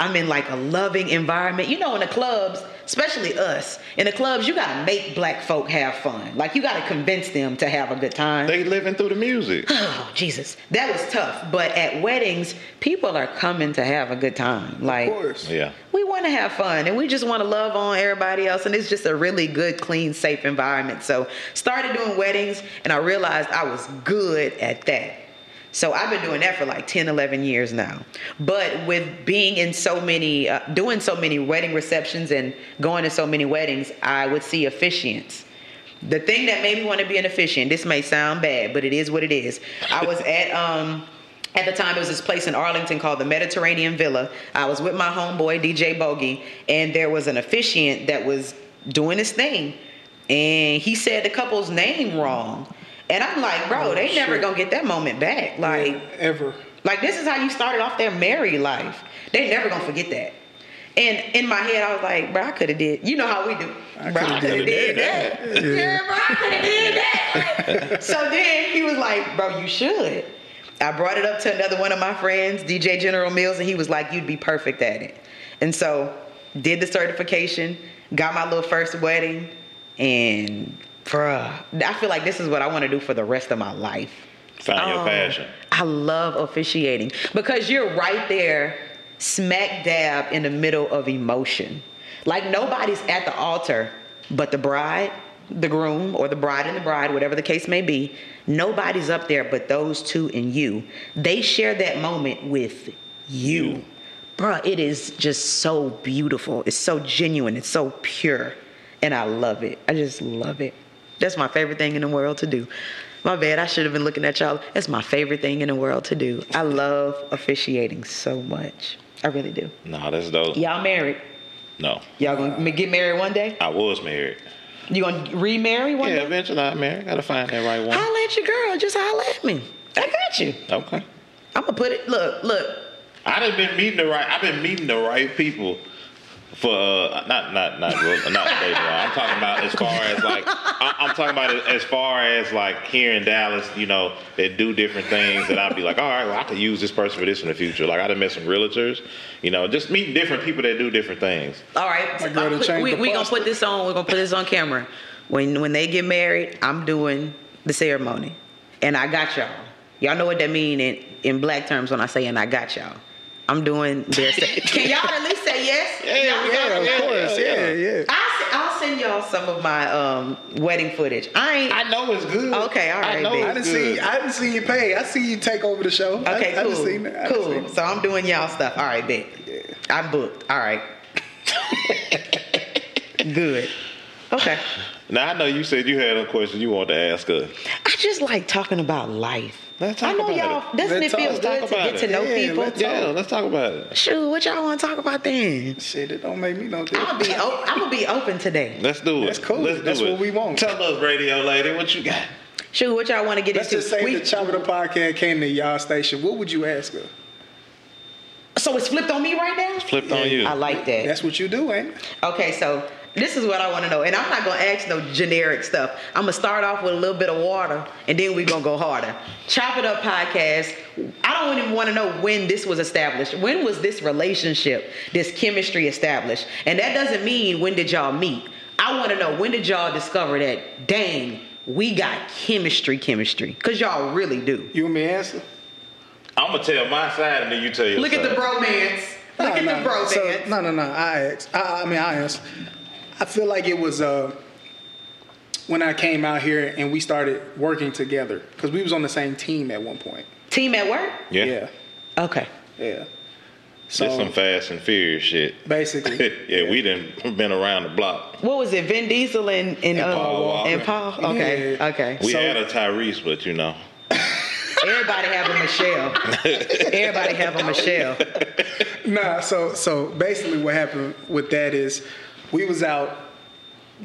I'm in like a loving environment. You know, in the clubs, especially us, in the clubs, you gotta make black folk have fun. Like you gotta convince them to have a good time. They living through the music. Oh, Jesus. That was tough. But at weddings, people are coming to have a good time. Like Of course. Yeah. we want to have fun and we just want to love on everybody else and it's just a really good clean safe environment so started doing weddings and i realized i was good at that so i've been doing that for like 10 11 years now but with being in so many uh, doing so many wedding receptions and going to so many weddings i would see officiants the thing that made me want to be an officiant this may sound bad but it is what it is i was at um at the time, it was this place in Arlington called the Mediterranean Villa. I was with my homeboy, DJ Bogey, and there was an officiant that was doing his thing. And he said the couple's name wrong. And I'm like, bro, Oh, they never gonna get that moment back. Like, Ever. like this is how you started off their married life. They never gonna forget that. And in my head, I was like, bro, I could have did. You know how we do. I bro, I coulda did did that. Yeah, bro, I could have did that. so then he was like, bro, you should. I brought it up to another one of my friends, DJ General Mills, and he was like, you'd be perfect at it. And so did the certification, got my little first wedding, and bruh, I feel like this is what I want to do for the rest of my life. Find your Oh, passion. I love officiating because you're right there, smack dab in the middle of emotion. Like nobody's at the altar but the bride, the groom, or the bride and the bride, whatever the case may be. Nobody's up there but those two and you. They share that moment with you. Bruh, it is just so beautiful. It's so genuine. It's so pure. And I love it. I just love it. That's my favorite thing in the world to do. My bad, I should have been looking at y'all. That's my favorite thing in the world to do. I love officiating so much. I really do. No, that's dope. Y'all married. No, Y'all gonna get married one day? I was married. You gonna remarry one Yeah, day? Yeah, eventually I'm married. Gotta find that right one. Holla at your girl. Just holla at me. I got you. Okay. I'm gonna put it. Look, look. I done been meeting the right. I've been meeting the right people for uh, not not not real- not baseball. I'm talking about as far as like I- I'm talking about as far as like here in Dallas, you know, that do different things that I'd be like, all right, well, I could use this person for this in the future. Like I done met some realtors, you know, just meeting different people that do different things. All right, My girl I put- we, we gonna put this on. We're gonna put this on camera. When when they get married, I'm doing the ceremony, and I got y'all. Y'all know what that mean in in black terms when I say and I got y'all. I'm doing their. ce- Can y'all at least say yes? Yeah, Y'all- we got Yeah, of Yeah, course. yeah, Yeah, yeah. I'll, I'll send y'all some of my um, wedding footage. I ain't. I know it's good. Okay, all right. I know bitch. I didn't good. see. I didn't see you pay. I see you take over the show. Okay, I, cool. done seen it. I done seen cool. it. So I'm doing y'all stuff. All right, bet. I'm booked. All right. Good. Okay. Now I know you said you had a question you wanted to ask us. I just like talking about life. Let's I know about y'all. Doesn't Let's it feel good to about get to know Yeah, people? let's Yeah, let's talk about it. Shoot, what y'all want to talk about then? Shit, it don't make me no I'm gonna be. o- I'm gonna be open today. Let's do it. That's cool. Let's do That's it. what we want. Tell us, radio lady, what you got? Shoot, what y'all want to get Let's into? just say We- the Chop It Up podcast came to y'all station. What would you ask her? so it's flipped on me right now. It's Flipped on you. I like that. That's what you do, ain't it? Okay, so this is what I want to know, and I'm not gonna ask no generic stuff. I'm gonna start off with a little bit of water, and then we're gonna go harder. Chop it up podcast. I don't even want to know when this was established. When was this relationship, this chemistry established? And that doesn't mean when did y'all meet. I want to know when did y'all discover that? Dang, we got chemistry, chemistry, cause y'all really do. You want me to answer? I'm gonna tell my side and then you tell your Look at the bromance. Look at the bromance. So, no, no, no. I asked. I, I mean, I asked. I feel like it was uh, when I came out here and we started working together because we was on the same team at one point. Team at work. Yeah. Yeah. Okay. Yeah. Just some Fast and Furious shit. basically, yeah, we done been around the block. What was it? Vin Diesel and and, And uh, Paul Walker. and Paul. Okay, Yeah. okay. We So- had a Tyrese, but you know. Everybody have a Michelle. Everybody have a Michelle. nah. So so basically, what happened with that is we was out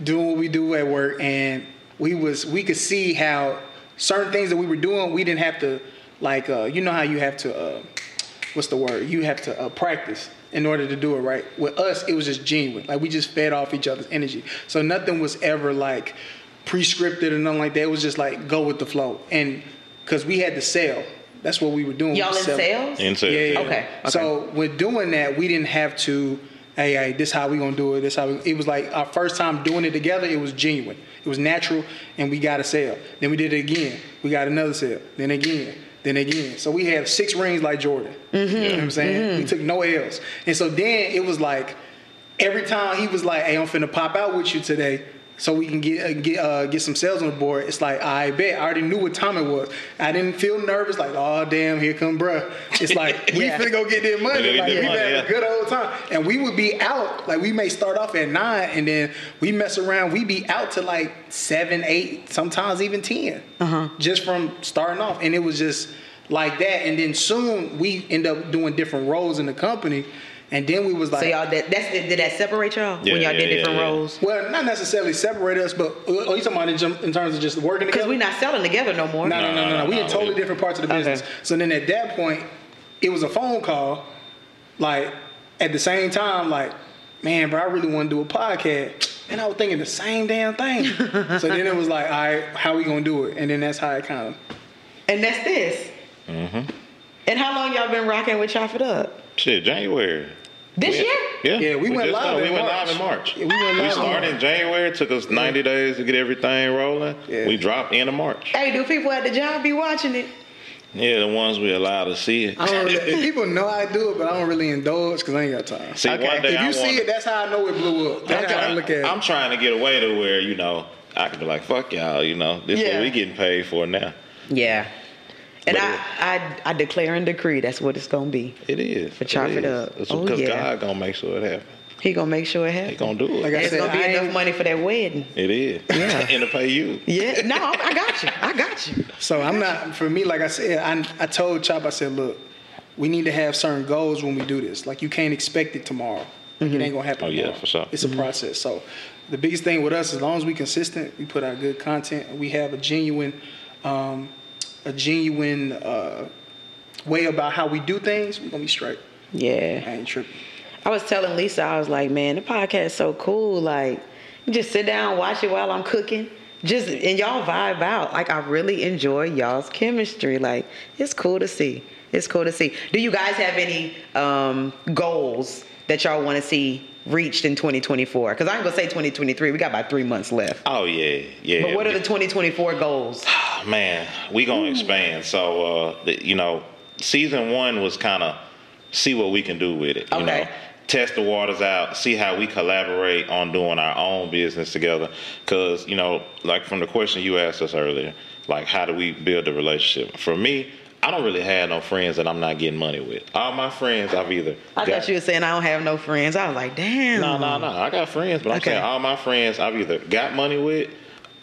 doing what we do at work, and we was we could see how certain things that we were doing, we didn't have to like uh, you know how you have to uh, what's the word? You have to uh, practice in order to do it right. With us, it was just genuine. Like we just fed off each other's energy. So nothing was ever like pre-scripted or nothing like that. It was just like go with the flow, and because we had to sell. That's what we were doing. Y'all We in sell- sales? In sales. yeah, yeah. Okay, okay. So with doing that, we didn't have to. Hey, hey, this how we gonna do it. This how we. It was like our first time doing it together. It was genuine. It was natural, and we got a sale. Then we did it again. We got another sale. Then again. Then again. So we had six rings like Jordan. Mm-hmm. You know what I'm saying? We took no L's. And so then it was like every time he was like, "Hey, I'm finna pop out with you today." So we can get uh, get uh, get some sales on the board. It's like I bet I already knew what time it was. I didn't feel nervous. Like oh damn, here come bruh. It's like we Yeah. finna go get that money. Yeah, Like we money, had yeah. a good old time, and we would be out. Like we may start off at nine, and then we mess around. We be out to like seven, eight, sometimes even 10 Uh-huh. just from starting off. And it was just like that. And then soon we end up doing different roles in the company, and then we was like. So y'all that that's did that separate y'all Yeah, when y'all yeah, did yeah, different yeah. roles? Well, not necessarily separate us, but oh, you talking about in, in terms of just working Because together? we not selling together no more. No, no, no, no, no. We in no, totally we- different parts of the Okay. business. So then at that point, it was a phone call. Like at the same time, like, man, bro, I really want to do a podcast. And I was thinking the same damn thing. so then it was like, all right, how we gonna do it? And then that's how it kind of. And that's this. Mm-hmm. And how long y'all been rocking with Chop It Up? Shit, January. This We- year? Yeah, Yeah, we went just live started- in We went March. live in March. Yeah, we went live We started in January. It took us 90 days to get everything rolling. Yeah. We dropped end of March. Hey, do people at the job be watching it? Yeah, the ones we allow to see it. I don't really, people know I do it, but I don't really indulge because I ain't got time. See, Okay. one day if you I see wanna- it, that's how I know it blew up. That's I'm how I look at it. I'm trying to get away to where you know I can be like, fuck y'all. You know, this is Yeah. what we getting paid for now. Yeah. And But I, I I declare and decree that's what it's gonna be. It is. For chop it up. It's Oh, because yeah. God gonna make sure it happens. He gonna make sure it happens. He gonna do it. Like I There's said, gonna be I enough ain't- money for that wedding. it is. Yeah. and to pay you. Yeah, no, I got you. I got you. So I'm not for me. Like I said, I I told Chop. I said, look, we need to have certain goals when we do this. Like you can't expect it tomorrow. Like, It ain't gonna happen. Oh, yeah, tomorrow. for sure. It's a process. So the biggest thing with us, as long as we consistent, we put out good content, we have a genuine, um, a genuine uh, way about how we do things. We're gonna be straight. Yeah. I ain't tripping. I was telling Lisa, I was like, man, the podcast is so cool. Like, you just sit down, watch it while I'm cooking. Just and y'all vibe out. Like I really enjoy y'all's chemistry. Like it's cool to see. It's cool to see. Do you guys have any um, goals that y'all want to see reached in 2024? Because I ain't gonna say 2023. We got about three months left. Oh yeah, yeah. But what are the 2024 goals? man, we gonna expand. So uh, the, you know, season one was kind of see what we can do with it. You Okay. know, test the waters out, see how we collaborate on doing our own business together. Cause you know, like from the question you asked us earlier, like how do we build a relationship? For me. I don't really have no friends that I'm not getting money with. All my friends, I've either I got- thought you were saying I don't have no friends. I was like, damn. no, no, no. I got friends, but I'm Okay. saying all my friends I've either got money with,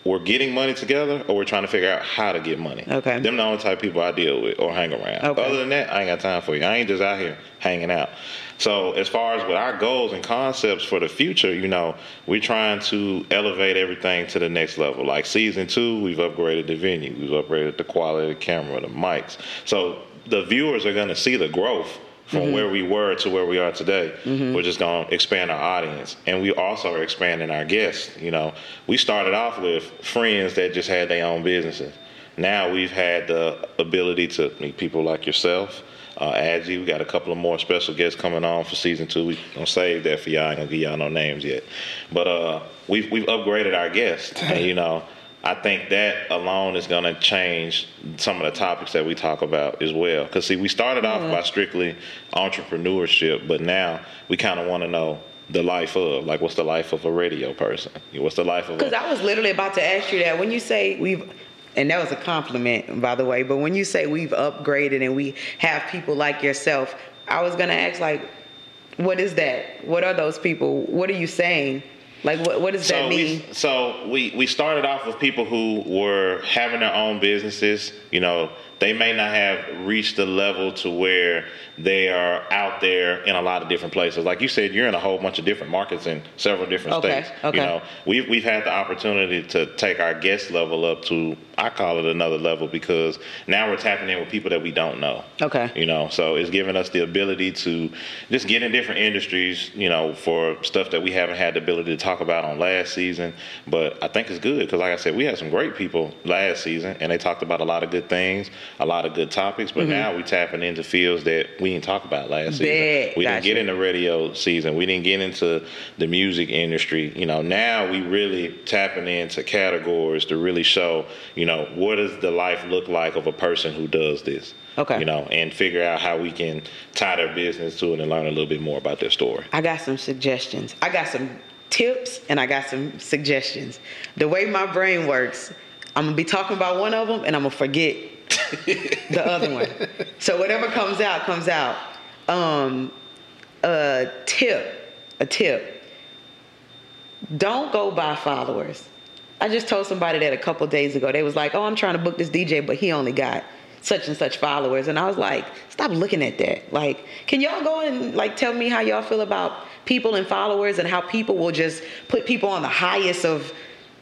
we're getting money together, or we're trying to figure out how to get money. Okay. Them the only type of people I deal with or hang around. Okay. Other than that, I ain't got time for you. I ain't just out here hanging out. So as far as with our goals and concepts for the future, you know, we're trying to elevate everything to the next level. Like season two, we've upgraded the venue, we've upgraded the quality of the camera, the mics. So the viewers are gonna see the growth from where we were to where we are today. We're just going to expand our audience. And we also are expanding our guests. You know, we started off with friends that just had their own businesses. Now we've had the ability to meet people like yourself, uh, Adji. We got a couple of more special guests coming on for season two. We gonna save that for y'all. I ain't gonna give y'all no names yet, but uh, we've we've upgraded our guests, and you know, I think that alone is gonna change some of the topics that we talk about as well. Because see, we started off by strictly entrepreneurship, but now we kind of want to know the life of like what's the life of a radio person what's the life of Because I was literally about to ask you that. When you say we've, and that was a compliment, by the way, but when you say we've upgraded and we have people like yourself, I was going to ask, like, what is that? What are those people? What are you saying? Like, what, what does so that mean? We, so we we started off with people who were having their own businesses. You know, they may not have reached the level to where they are out there in a lot of different places. Like you said, you're in a whole bunch of different markets in several different Okay, states. okay. You know, we've we've had the opportunity to take our guest level up to I call it another level because now we're tapping in with people that we don't know. Okay. You know, so it's giving us the ability to just get in different industries, you know, for stuff that we haven't had the ability to talk about on last season. But I think it's good because, like I said, we had some great people last season and they talked about a lot of good things, a lot of good topics. But mm-hmm. now we tapping into fields that we didn't talk about last season. Bet. We didn't get into radio season. We didn't get into the music industry. You know, now we really tapping into categories to really show, you know, what does the life look like of a person who does this. Okay. You know, and figure out how we can tie their business to it and learn a little bit more about their story. I got some suggestions. I got some tips and I got some suggestions. The way my brain works, I'm gonna be talking about one of them and I'm gonna forget the other one. So whatever comes out, comes out. Um, a tip, a tip. Don't go by followers. I just told somebody that a couple days ago. They was like, "Oh, I'm trying to book this DJ, but he only got such and such followers." And I was like, "Stop looking at that. Like, can y'all go and like tell me how y'all feel about people and followers and how people will just put people on the highest of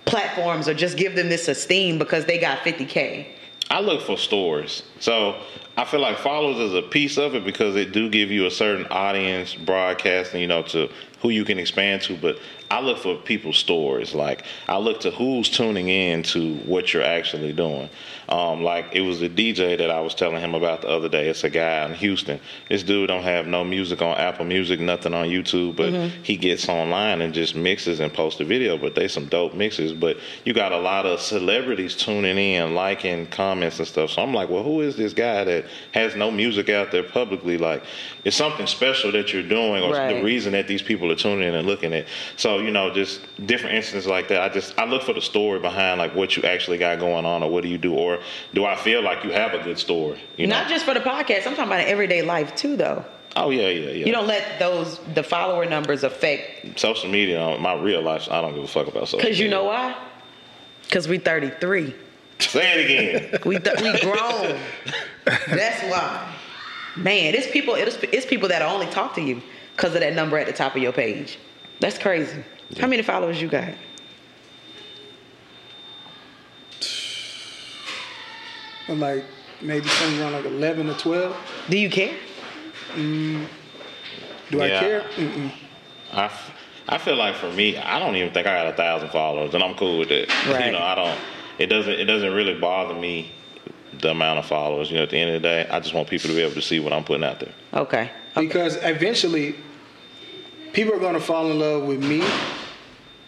platforms or just give them this esteem because they got 50k?" I look for stores. So I feel like followers is a piece of it because it do give you a certain audience broadcasting, you know, to who you can expand to. But I look for people's stories. Like I look to who's tuning in to what you're actually doing. Um, like it was a DJ that I was telling him about the other day. It's a guy in Houston. This dude don't have no music on Apple Music, nothing on YouTube, but he gets online and just mixes and posts a video. But they some dope mixes. But you got a lot of celebrities tuning in, liking comments and stuff. So I'm like, well, who is this guy that has no music out there publicly? Like, it's something special that you're doing, or Right. the reason that these people are tuning in and looking at. So you know, just different instances like that. I just I look for the story behind like what you actually got going on, or what do you do, or do I feel like you have a good story? You know? Not just for the podcast. I'm talking about everyday life too, though. oh yeah, yeah, yeah. You don't let those the follower numbers affect social media, uh, my real life, I don't give a fuck about social. Because you know why? Because we 33. Say it again. We th- we grown. That's why. Man, it's people. It's, it's people that only talk to you because of that number at the top of your page. That's crazy. How many followers you got? And like maybe something around like 11 or 12. Do you care? Mm, Do I care? Mm-mm. I, f- I feel like for me, I don't even think I got a thousand followers, and I'm cool with it. Right. You know, I don't. It doesn't. It doesn't really bother me the amount of followers. You know, at the end of the day, I just want people to be able to see what I'm putting out there. Okay. Because eventually, people are going to fall in love with me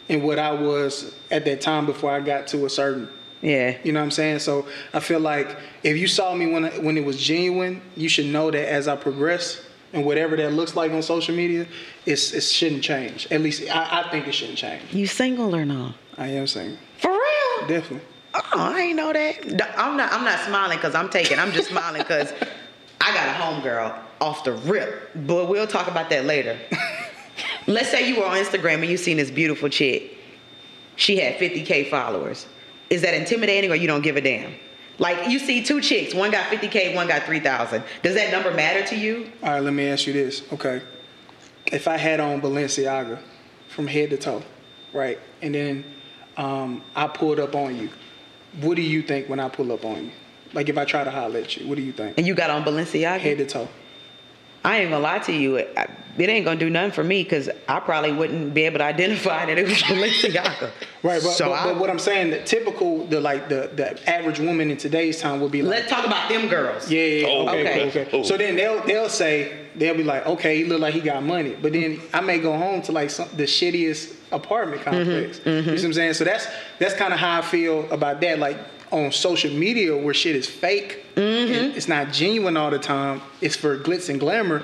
and what I was at that time before I got to a certain. Yeah. You know what I'm saying? So I feel like if you saw me when when it was genuine, you should know that as I progress and whatever that looks like on social media, it's, it shouldn't change. At least I, I think it shouldn't change. You single or no? I am single. For real? definitely. Oh, I ain't know that. D- I'm not. I'm not smiling because I'm taking. I'm just smiling because I got a homegirl off the rip. But we'll talk about that later. Let's say you were on Instagram and you seen this beautiful chick. She had 50k followers. Is that intimidating or you don't give a damn? Like you see two chicks, one got 50k, one got 3,000. Does that number matter to you? All right, let me ask you this. Okay. If I had on Balenciaga from head to toe, right, and then um, I pulled up on you, what do you think when I pull up on you? Like if I try to holler at you, what do you think? And you got on Balenciaga? Head to toe. I ain't gonna lie to you. It, it ain't gonna do nothing for me because I probably wouldn't be able to identify that it was Balenciaga. Right, but, so but, I, but what I'm saying, the typical, the like the the average woman in today's time would be like, let's talk about them girls. yeah, yeah, yeah, Oh, okay, okay. okay, okay. Oh. So then they'll they'll say they'll be like, okay, he look like he got money, but then I may go home to like some, the shittiest apartment complex. Mm-hmm, you see mm-hmm. what I'm saying? So that's that's kind of how I feel about that. Like on social media, where shit is fake, mm-hmm. and it's not genuine all the time. It's for glitz and glamour.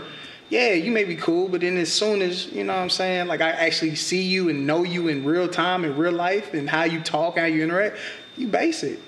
Yeah, you may be cool, but then as soon as you know what I'm saying, like I actually see you and know you in real time, in real life, and how you talk, how you interact, you basic.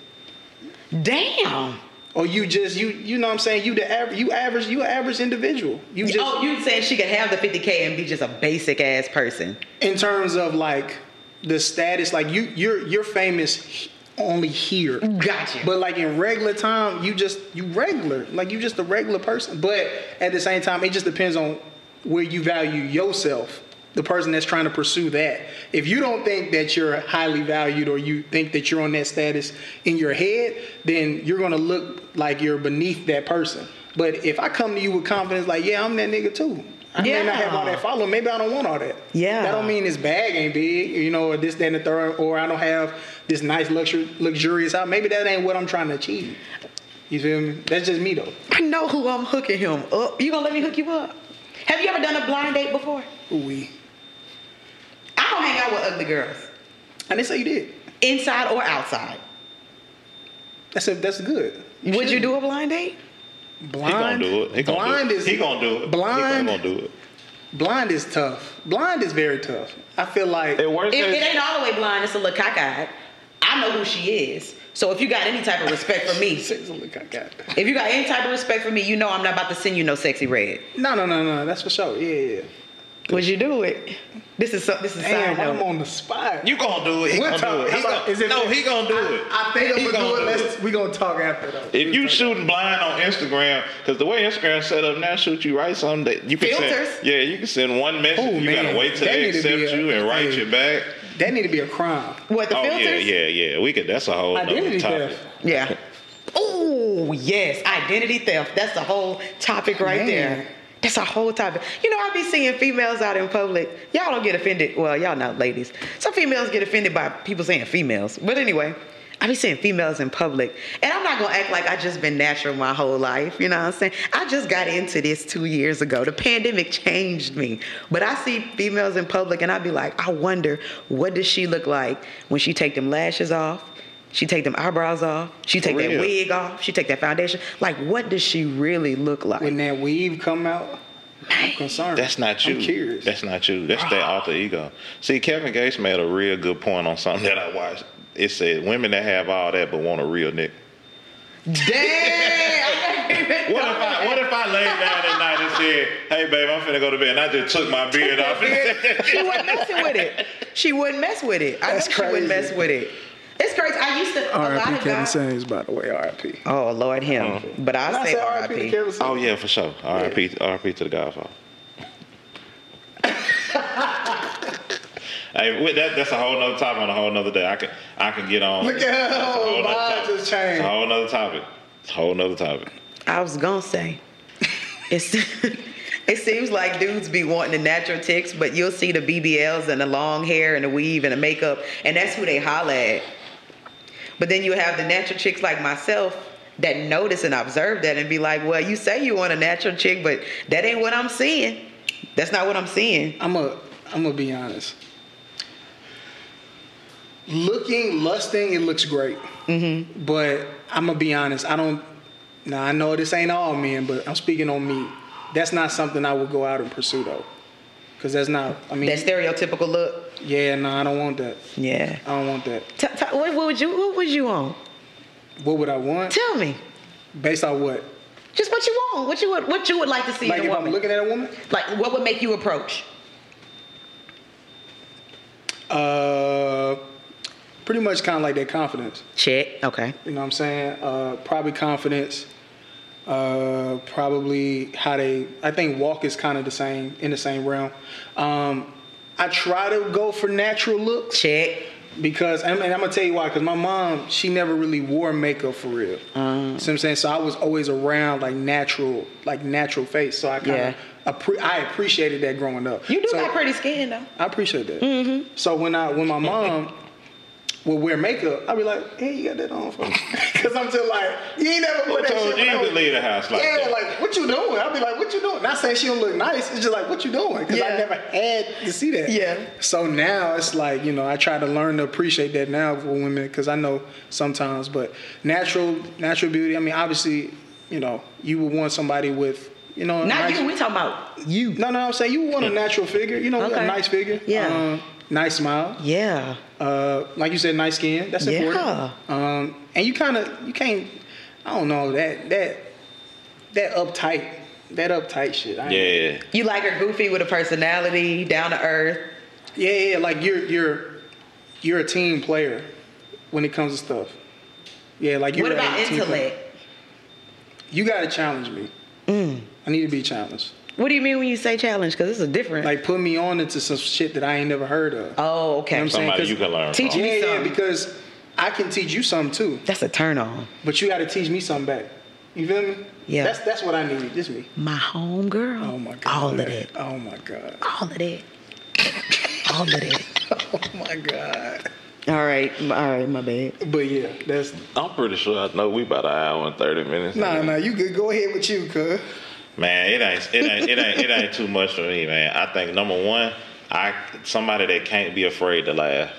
Damn. Or you just you you know what I'm saying you the average you average you average individual. You just oh, you saying she could have the 50k and be just a basic ass person? in terms of like the status, like you you're you're famous only here. Mm. Gotcha. But like in regular time, you just you regular. Like you just a regular person. But at the same time, it just depends on where you value yourself. The person that's trying to pursue that. If you don't think that you're highly valued or you think that you're on that status in your head, then you're gonna look like you're beneath that person. But if I come to you with confidence, like, yeah, I'm that nigga too. I may not have all that follow. Maybe I don't want all that. Yeah. That don't mean this bag ain't big, you know, or this, that, and the third, or I don't have this nice luxury, luxurious house. Maybe that ain't what I'm trying to achieve. You feel me? That's just me though. I know who I'm hooking him up. You gonna let me hook you up? Have you ever done a blind date before? Ooh wee. I don't hang out with ugly girls, I didn't say you did. inside or outside. That's a, that's good. Would you do a blind date? Blind? He gonna do it. He gonna blind do it. is he gonna do it. Blind. He gonna do it. blind is tough. Blind is very tough. I feel like It works. It, it ain't all the way blind. It's a little cockeyed. I know who she is. So if you got any type of respect for me, Six, look, I got- if you got any type of respect for me, you know I'm not about to send you no Sexyy Red. No, no, no, no. That's for sure. Yeah, yeah. Would you do it? This is so, this is Damn, side I'm note. on the spot. You gonna do it. He We'll gonna talk. do it. How He about- gonna, is it- no, he gonna do it. I think I'm He gonna, do it. Let's we gonna talk after though. If you gonna shooting blind on Instagram, because the way Instagram set up now, shoot you right something that you can Filters? send. Yeah, you can send one message. Oh, you man. gotta wait till That they need to be accept a- you and write hey. you back. that need to be a crime. What the oh filters? yeah, yeah, yeah. We could. That's a whole nother Identity topic. theft. Yeah. Oh yes, identity theft. That's the whole topic right Man. there. That's a whole topic. You know, I be seeing females out in public. Y'all don't get offended. Well, y'all not ladies. Some females get offended by people saying females. But anyway, I be seeing females in public. And I'm not gonna act like I just been natural my whole life. You know what I'm saying? I just got into this two years ago. The pandemic changed me. But I see females in public and I be like, I wonder what does she look like when she take them lashes off? She take them eyebrows off. She take that wig off. She take that foundation. Like, what does she really look like? When that weave come out, I'm concerned. That's not you. I'm curious. That's not you. That's their alter ego. See, Kevin Gates made a real good point on something that I watched. It said women that have all that but want a real nigga. Damn! What if I what if I laid down at night and said, "Hey, babe, I'm finna go to bed," and I just took my beard off? she wasn't messing with it. She wouldn't mess with it. I That's know she wouldn't mess with it. It's crazy. I used to a lot R.I.P. of Kevin guys. Samuels, by the way. R.I.P. Oh Lord, him. Uh-huh. But I I say say R.I.P. to R.I.P. Kevin Samuels? oh yeah, for sure. R.I.P. R.I.P. to the Godfather. Hey, with that, that's a whole nother topic on a whole nother day. I can I can get on. Look at how whole nother topic. just changed. It's a whole nother topic. It's a whole nother topic. I was gonna say, it's It seems like dudes be wanting the natural ticks, but you'll see the BBLs and the long hair and the weave and the makeup, and that's who they holla at. But then you have the natural chicks like myself that notice and observe that and be like, well, you say you want a natural chick, but that ain't what I'm seeing. That's not what I'm seeing. I'm a I'm gonna be honest. Looking, lusting, it looks great. Mm-hmm. But I'm gonna be honest. I don't. Now I know this ain't all men, but I'm speaking on me. That's not something I would go out and pursue though, because that's not. I mean, That stereotypical look. yeah, no, I don't want that. Yeah. I don't want that. T- t- what, what would you? What would you want? What would I want? Tell me. Based on what? Just what you want. What you would. What you would like to see Like in a if woman. I'm looking at a woman, like what would make you approach? uh, pretty much kind of like that confidence. Check. Okay. You know what I'm saying? Uh, probably confidence. Uh, probably how they. I think walk is kind of the same in the same realm. Um, I try to go for natural looks Check. because and, and I'm gonna tell you why. Because my mom, she never really wore makeup for real. Uh-huh. See what I'm saying? So I was always around like natural, like natural face. So I kind Yeah. of appre- I appreciated that growing up. You do So- got pretty skin though. I appreciate that. Mm-hmm. So when I when my mom would wear makeup, I'd be like, "Hey, you got that on for me?" Because I'm just like, "You ain't never put that told shit." you when I you was- could leave the house like yeah, that? like what you doing? I'd be like, "What you doing?" Not saying she don't look nice. It's just like, "What you doing?" Because Yeah. I never had to see that. Yeah. So now it's like you know I try to learn to appreciate that now for women because I know sometimes, but natural natural beauty. I mean, obviously, you know, you would want somebody with you know Not nice- you. We talking about you. no, no, I'm saying you want a natural figure. You know, Okay. a nice figure. Yeah. Um, nice smile. Yeah. Uh, like you said, nice skin. That's Yeah. important. Um, and you kind of you can't. I don't know that that that uptight that uptight shit. I ain't- Yeah. You like her goofy with a personality, down to earth. yeah, yeah. Like you're you're you're a team player when it comes to stuff. Yeah, like you're What a about team player. intellect? You got to challenge me. Mm. I need to be challenged. What do you mean when you say challenge? Because it's a different. Like put me on into some shit that I ain't never heard of. oh, okay. You know what I'm saying? You can learn Teach from. me Yeah, yeah, because I can teach you something too. That's a turn on. But you got to teach me something back. You feel me? Yeah. That's that's what I need. Just me. My home girl. Oh my god. All of that. Oh my god. All of that. All of that. Oh my god. All right. All right. My bad. But yeah, that's I'm pretty sure I know we about an hour and thirty minutes. nah nah. You good? Go ahead with you, cuz. Man, it ain't it ain't it ain't it ain't too much for me, man. I think number one, I somebody that can't be afraid to laugh,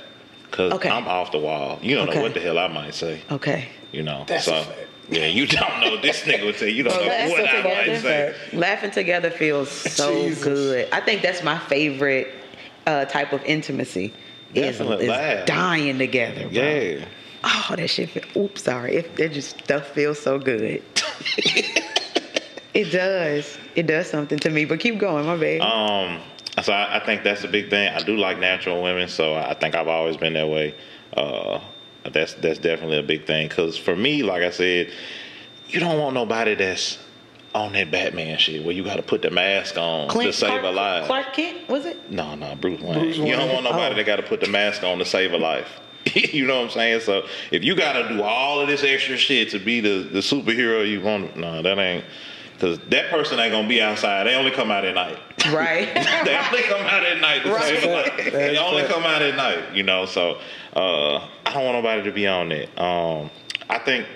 cause Okay. I'm off the wall. You don't Okay. know what the hell I might say. Okay. You know, That's so yeah, you don't know. This nigga would say you, you don't know Laughing what I together. might say. Laughing together feels so Jesus. good. I think that's my favorite uh, type of intimacy. Is, Definitely is laugh. dying together. Bro. Yeah. Oh, that shit. Feel, oops, sorry. It, that just stuff feels so good. it does. It does something to me. But keep going, my baby. Um, so I, I think that's a big thing. I do like natural women, so I think I've always been that way. Uh, that's that's definitely a big thing. Cause for me, like I said, you don't want nobody that's on that Batman shit where you got to put the mask on to save Clark, a life. Clark Kent, was it? No, no, Bruce Wayne. Bruce You don't want nobody Oh. that got to put the mask on to save a life. you know what I'm saying? So if you got to do all of this extra shit to be the, the superhero you want, no, that ain't. Because that person ain't gonna be outside. They only come out at night. Right. they only come out at night to Right. save life. They only come out at night. You know, so uh, I don't want nobody to be on that. Um, I think.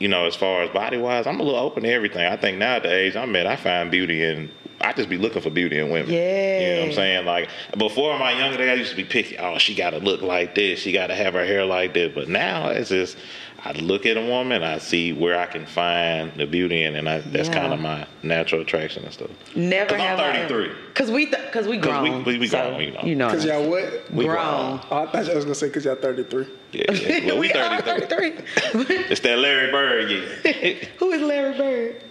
You know, as far as body wise, I'm a little open to everything. I think now at the age I'm at, I find beauty in. I just be looking for beauty in women. Yeah. You know what I'm saying? Like before my younger days, I used to be picky. Oh, she got to look like this. She got to have her hair like this. But now it's just, I look at a woman, I see where I can find the beauty in, and I, that's Yeah. kind of my natural attraction and stuff. Never 'Cause I'm have I 33. Cause we, th- cause we- grown. we- we so, grown, you know. You know. Cause y'all what? We grown. Oh, I thought you was gonna say cause y'all 33. Yeah, yeah. Well, we, are 33. 33. It's that Larry Bird year. Who is Larry Bird?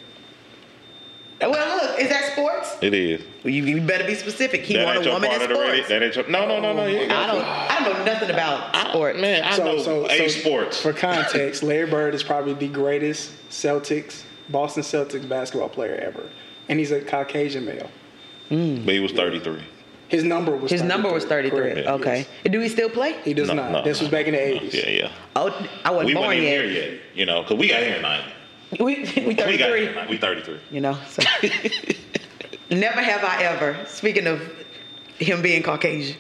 Well, look, is that sports? it is. Well, you, you better be specific. He that want a woman in part of the radio. sports. That ain't your, no, no, no, no. You I don't. I don't know nothing about sports. Man, I don't know a sports. For context, Larry Bird is probably the greatest Celtics, Boston Celtics basketball player ever, and he's a Caucasian male. Hmm. but he was 33. His number was His number was 33. Correct. Okay. Yes. Do he still play? He does No, not. no, this was back in the no. 80s. Yeah, yeah. Oh, I wasn't We born weren't yet. here yet, you know, because we got here in 90. We, we We got 33. We 33. You know. So. Never have I ever. Speaking of him being Caucasian,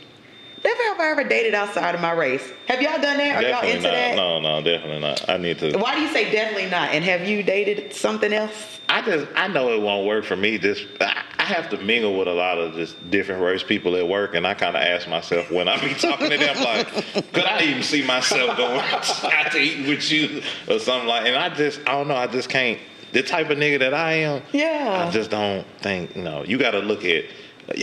have I ever dated outside of my race. Have y'all done that? Are y'all into not. that? No, no, definitely not. I need to. Why do you say definitely not? And have you dated something else? I just I know it won't work for me. Just I, I have to mingle with a lot of just different race people at work, and I kind of ask myself when I be talking to them, like, could I even see myself going out to eat with you or something like? And I just I don't know. I just can't. The type of nigga that I am, Yeah. I just don't think. You know, you got to look at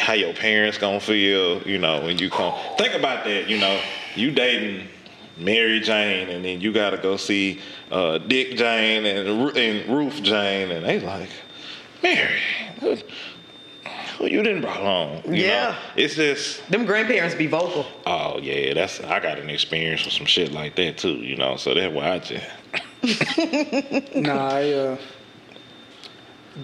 how your parents gonna feel. You know, when you come. Think about that. You know, you dating. Mary Jane, and then you got to go see uh, Dick Jane and, and Ruth Jane, and they like, Mary, who, who you didn't brought home? You Yeah. know? it's just, Them grandparents be vocal. oh yeah, that's I got an experience with some shit like that too, you know. So that's why I just, Nah, I uh,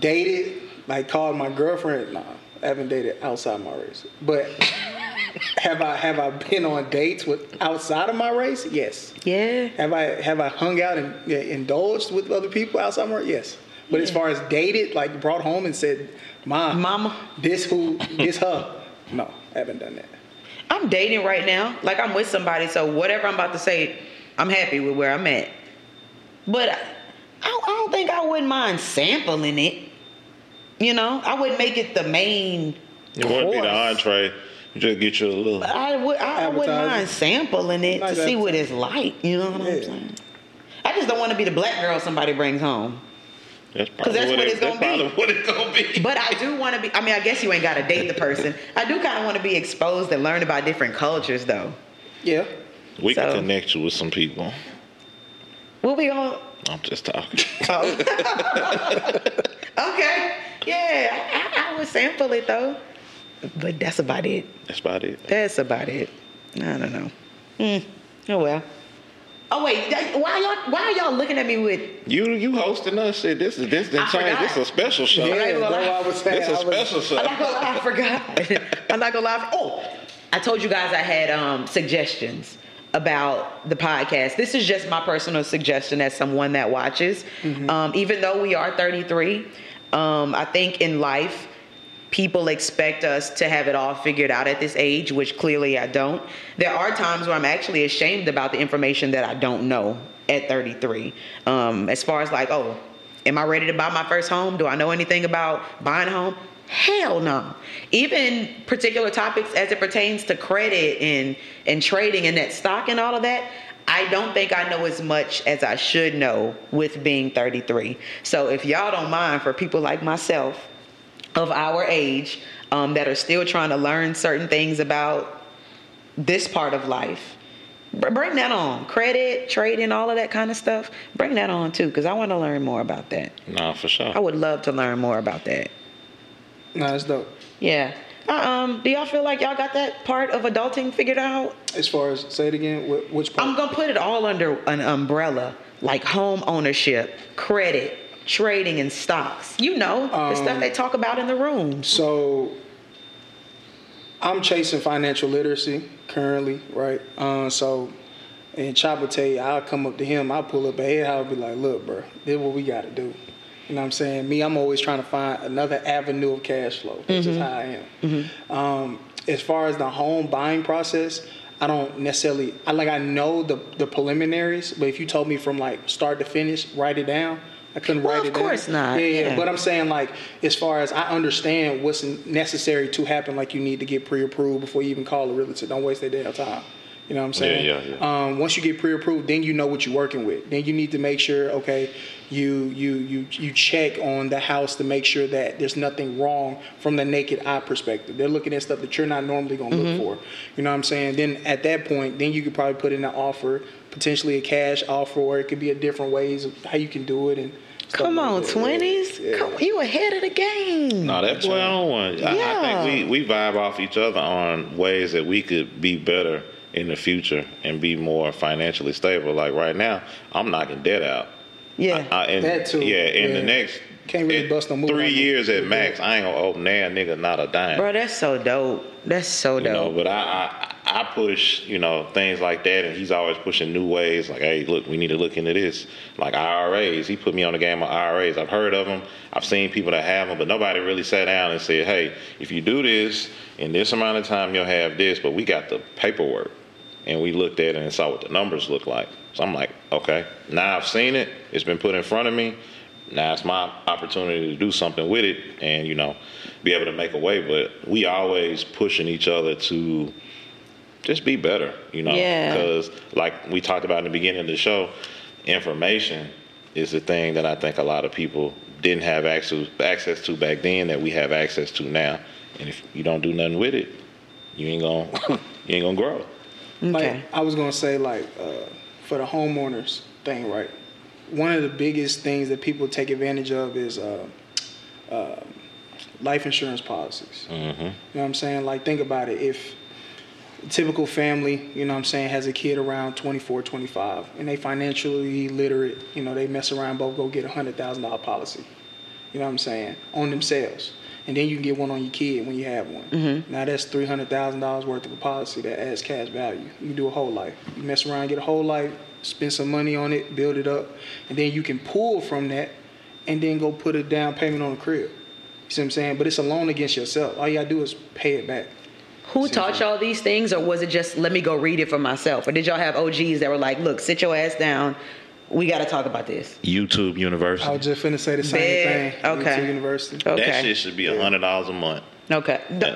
dated, like called my girlfriend. Nah, I haven't dated outside my race. But have I have I been on dates with outside of my race? Yes. Yeah. Have I have I hung out and yeah, indulged with other people outside my race? Yes. But as far as dated, like brought home and said, "Mom, Mama. this who, this her," no, I haven't done that. I'm dating right now. Like I'm with somebody, so whatever I'm about to say, I'm happy with where I'm at. But I, I don't think I wouldn't mind sampling it. You know, I wouldn't make it the main. it wouldn't be the entree. You just get you a little. I would. I wouldn't mind sampling it Nice to see what it's like. You know what I'm saying? I just don't want to be the black girl somebody brings home. That's probably that's what it- it's gonna that's be. what it's gonna be. But I do want to be. I mean, I guess you ain't got to date the person. I do kind of want to be exposed and learn about different cultures, though. Yeah. we can connect you with some people. We'll be on. I'm just talking. Oh. okay. Yeah, I, I would sample it though. But that's about it. That's about it. That's about it. I don't know. Hmm. Oh well. Oh wait, why y'all? Why are y'all looking at me with? You you hosting us shit. This is this didn't change. This is a special show. Yeah, not even that's what. I was saying. This is a special show. I'm not gonna lie, I forgot. I'm not gonna lie. Oh, I told you guys I had um, suggestions about the podcast. This is just my personal suggestion as someone that watches. Um, even though we are 33, um, I think in life, people expect us to have it all figured out at this age, which clearly I don't. There are times where I'm actually ashamed about the information that I don't know at 33. Um, as far as like, oh, am I ready to buy my first home? Do I know anything about buying a home? Hell no. Even particular topics as it pertains to credit and and trading and that stock and all of that, I don't think I know as much as I should know with being 33. So if y'all don't mind for people like myself of our age um, that are still trying to learn certain things about this part of life. Bring that on. Credit, trading, all of that kind of stuff. Bring that on too, because I want to learn more about that. Nah, for sure. I would love to learn more about that. Nah, that's dope. Yeah. Uh, um, do y'all feel like y'all got that part of adulting figured out? As far as say it again, which part? I'm gonna put it all under an umbrella, like home ownership, credit, trading, and stocks. You know, the stuff they talk about in the room. So I'm chasing financial literacy currently, right? Uh, so and Chop will tell you, I'll come up to him, I'll pull up a head, I'll be like, look, bro, this is what we gotta do. You know what I'm saying? Me, I'm always trying to find another avenue of cash flow. That's just how I am. Um, as far as the home buying process, I don't necessarily I like I know the the preliminaries, but if you told me from like start to finish, write it down, I couldn't Well, write it down. Of course not, Yeah, yeah, yeah. But I'm saying like as far as I understand what's necessary to happen, like you need to get pre-approved before you even call a realtor. Don't waste their damn time. You know what I'm saying? Yeah, yeah, Um, once you get pre-approved, then you know what you're working with. Then you need to make sure, okay, you you you you check on the house to make sure that there's nothing wrong from the naked eye perspective. They're looking at stuff that you're not normally gonna Mm-hmm. look for. You know what I'm saying? Then at that point, then you could probably put in an offer, potentially a cash offer, or it could be a different ways of how you can do it and. Come on, twenties. Yeah. Come, you ahead of the game. No, that's what I don't want. I, I think we, we vibe off each other on ways that we could be better in the future and be more financially stable. Like right now, I'm knocking debt out. Yeah. I, and, That too, Yeah, in yeah. the next Can't really bust no move three on years at max, I ain't gonna open now nigga not a dime. Bro, that's so dope. That's so you know, dope. but I, I I push, you know, things like that, and he's always pushing new ways. Like, hey, look, we need to look into this. Like IRAs, he put me on the game of IRAs. I've heard of them. I've seen people that have them, but nobody really sat down and said, hey, if you do this in this amount of time, you'll have this. But we got the paperwork, and we looked at it and saw what the numbers look like. So I'm like, okay, now I've seen it. It's been put in front of me. Now it's my opportunity to do something with it, and you know, be able to make a way. But we always pushing each other to just be better, you know. Yeah. Because like we talked about in the beginning of the show, information is the thing that I think a lot of people didn't have access access to back then that we have access to now. And if you don't do nothing with it, you ain't gonna you ain't gonna grow. Okay. Like I was gonna say, like uh, for the homeowners thing, right? One of the biggest things that people take advantage of is uh, uh, life insurance policies. Mm-hmm. You know what I'm saying? Like think about it. If a typical family, you know what I'm saying, has a kid around 24, 25, and they financially literate, you know, they mess around, both go get a hundred thousand dollar policy. You know what I'm saying? On themselves. And then you can get one on your kid when you have one. Mm-hmm. Now that's three hundred thousand dollars worth of a policy that adds cash value. You can do a whole life. You mess around, get a whole life, spend some money on it, build it up, and then you can pull from that and then go put a down payment on a crib. You see what I'm saying? But it's a loan against yourself. All you gotta do is pay it back. Who taught y'all these things, or was it just let me go read it for myself? Or did y'all have OGs that were like, look, sit your ass down. We got to talk about this. YouTube University. I was just finna say the same Big. thing. Okay. YouTube University. Okay. That shit should be a hundred dollars a month. Okay. D-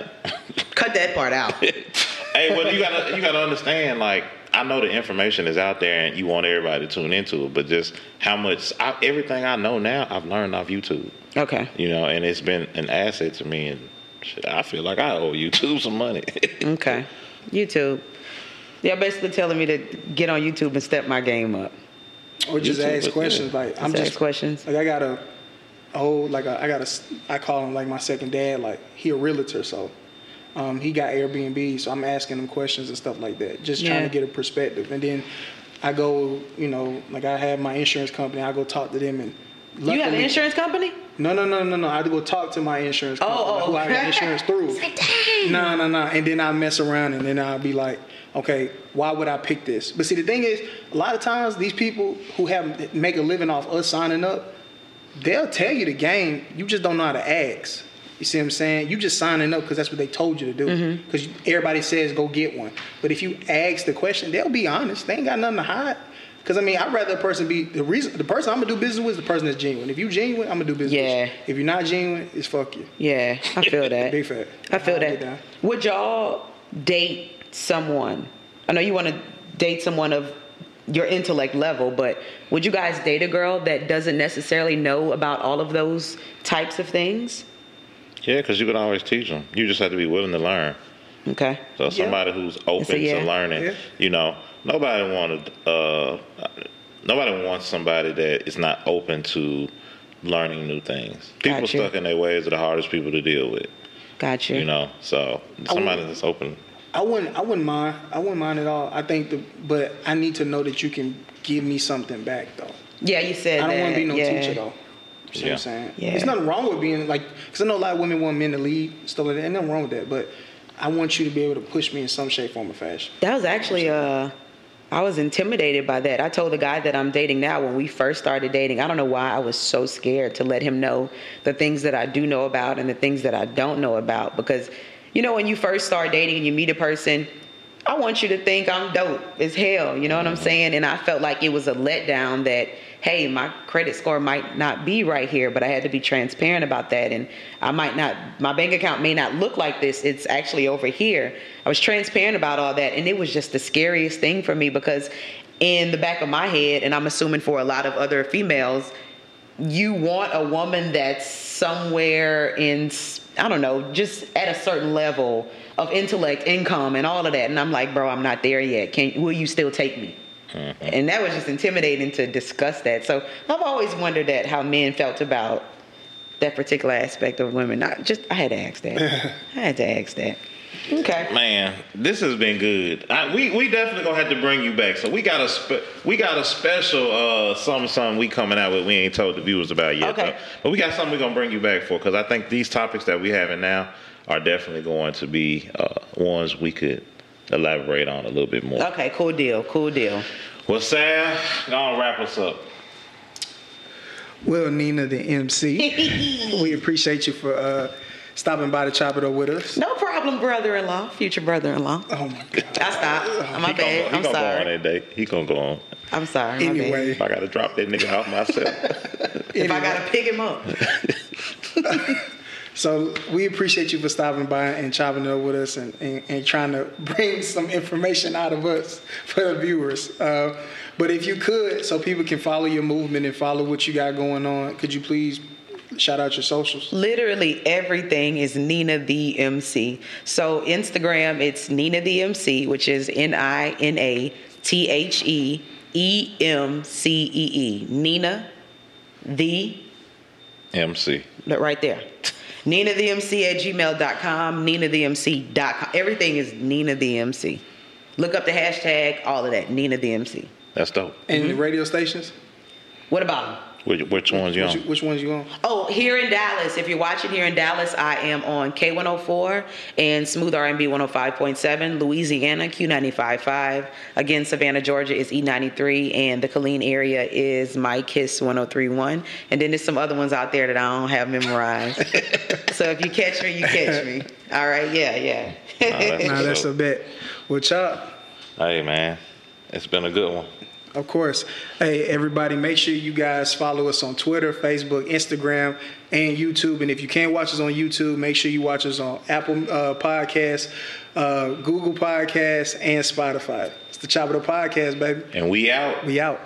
Cut that part out. hey, well, you gotta you gotta understand. Like, I know the information is out there, and you want everybody to tune into it. But just how much I, everything I know now, I've learned off YouTube. Okay. You know, and it's been an asset to me. And shit, I feel like I owe YouTube some money. Okay. YouTube. Y'all basically telling me to get on YouTube and step my game up. Or just YouTube, ask questions. Like I'm Just just ask questions. Like I got a, whole like a, I got a I call him like my second dad. Like he a realtor, so um, he got Airbnb. So I'm asking him questions and stuff like that, just trying to get a perspective. And then I go, you know, like I have my insurance company. I go talk to them and. You have an insurance company? No, no, no, no, no. I have to go talk to my insurance Oh, company, oh, like, who I got insurance through. No, no, no. And then I mess around and then I'll be like, okay, why would I pick this? But see, the thing is, a lot of times these people who have make a living off us signing up, they'll tell you the game. You just don't know how to ask. You see what I'm saying? You just signing up because that's what they told you to do. Mm-hmm. Because everybody says go get one. But if you ask the question, they'll be honest. They ain't got nothing to hide. Because I mean, I'd rather a person be the reason. The person I'm gonna do business with is the person that's genuine. If you genuine, I'm gonna do business. Yeah. You. If you're not genuine, it's fuck you. Yeah, I feel that. Big fat. I feel I'll that. Would y'all date someone? I know you want to date someone of your intellect level, but would you guys date a girl that doesn't necessarily know about all of those types of things? yeah, because you can always teach them. You just have to be willing to learn. Okay. So somebody who's open yeah. to learning, Yeah. you know, nobody wanted, uh, nobody wants somebody that is not open to learning new things. People Gotcha. stuck in their ways are the hardest people to deal with, Gotcha. you know. So somebody that's open. I wouldn't. I wouldn't mind. I wouldn't mind at all. I think the. But I need to know that you can give me something back though. Yeah, you said I don't want to be no yeah. teacher though. You see what Yeah. I'm saying? Yeah. There's nothing wrong with being like, because I know a lot of women want men to lead, stuff like that. Ain't nothing wrong with that. But I want you to be able to push me in some shape, form, or fashion. That was actually uh I was intimidated by that. I told the guy that I'm dating now when we first started dating, I don't know why I was so scared to let him know the things that I do know about and the things that I don't know about because you know when you first start dating and you meet a person, I want you to think I'm dope as hell, you know what I'm mm-hmm. saying? And I felt like it was a letdown that hey, my credit score might not be right here, but I had to be transparent about that. And I might not, my bank account may not look like this. It's actually over here. I was transparent about all that. And it was just the scariest thing for me because in the back of my head, and I'm assuming for a lot of other females, you want a woman that's somewhere in I don't know, just at a certain level of intellect, income, and all of that. And I'm like, bro, I'm not there yet. Can will you still take me? Mm-hmm. And that was just intimidating to discuss that. So I've always wondered that how men felt about that particular aspect of women. Not just I had to ask that. I had to ask that. Okay. Man, this has been good. I, we we definitely gonna have to bring you back. So we got a spe- we got a special uh something something we coming out with. We ain't told the viewers about yet. Okay. though. But we got something we gonna bring you back for because I think these topics that we having now are definitely going to be uh, ones we could elaborate on a little bit more. Okay, cool deal. Cool deal. Well, Sam, gonna wrap us up. Well, Nina, the MC, we appreciate you for uh, stopping by to chop it up with us. No problem, brother-in-law, future brother-in-law. Oh my God. I stopped. My he gonna, bad. go, I'm gonna go on sorry. that day. He gonna go on. I'm sorry. Anyway, If I gotta drop that nigga off myself. if I gotta pick him up, So we appreciate you for stopping by and chopping it up with us and, and, and trying to bring some information out of us for the viewers. Uh, but if you could, so people can follow your movement and follow what you got going on, could you please shout out your socials? literally everything is Nina the MC. So Instagram, it's Nina the MC, which is N I N A T H E E M C E E. Nina the MC. Look right there. Nina the MC at gmail.com, Nina the MC.com. Everything is Nina the MC. Look up the hashtag, all of that. Nina the MC. That's dope. And Mm-hmm. the radio stations? What about them? Which, which ones you on? which ones you on? Oh, here in Dallas, if you're watching here in Dallas, I am on K104 and Smooth R&B 105.7, Louisiana Q95.5. Again, Savannah, Georgia is E93, and the Killeen area is My Kiss 103.1. And then there's some other ones out there that I don't have memorized. so if you catch me, you catch me. All right, yeah, yeah. that's- Nah, that's a bet. Well, Chop, Hey man, it's been a good one. Of course. Hey, everybody, make sure you guys follow us on Twitter, Facebook, Instagram, and YouTube. And if you can't watch us on YouTube, make sure you watch us on Apple uh, Podcasts, uh, Google Podcasts, and Spotify. It's the Chop It Up Podcast, baby. And we out. We out.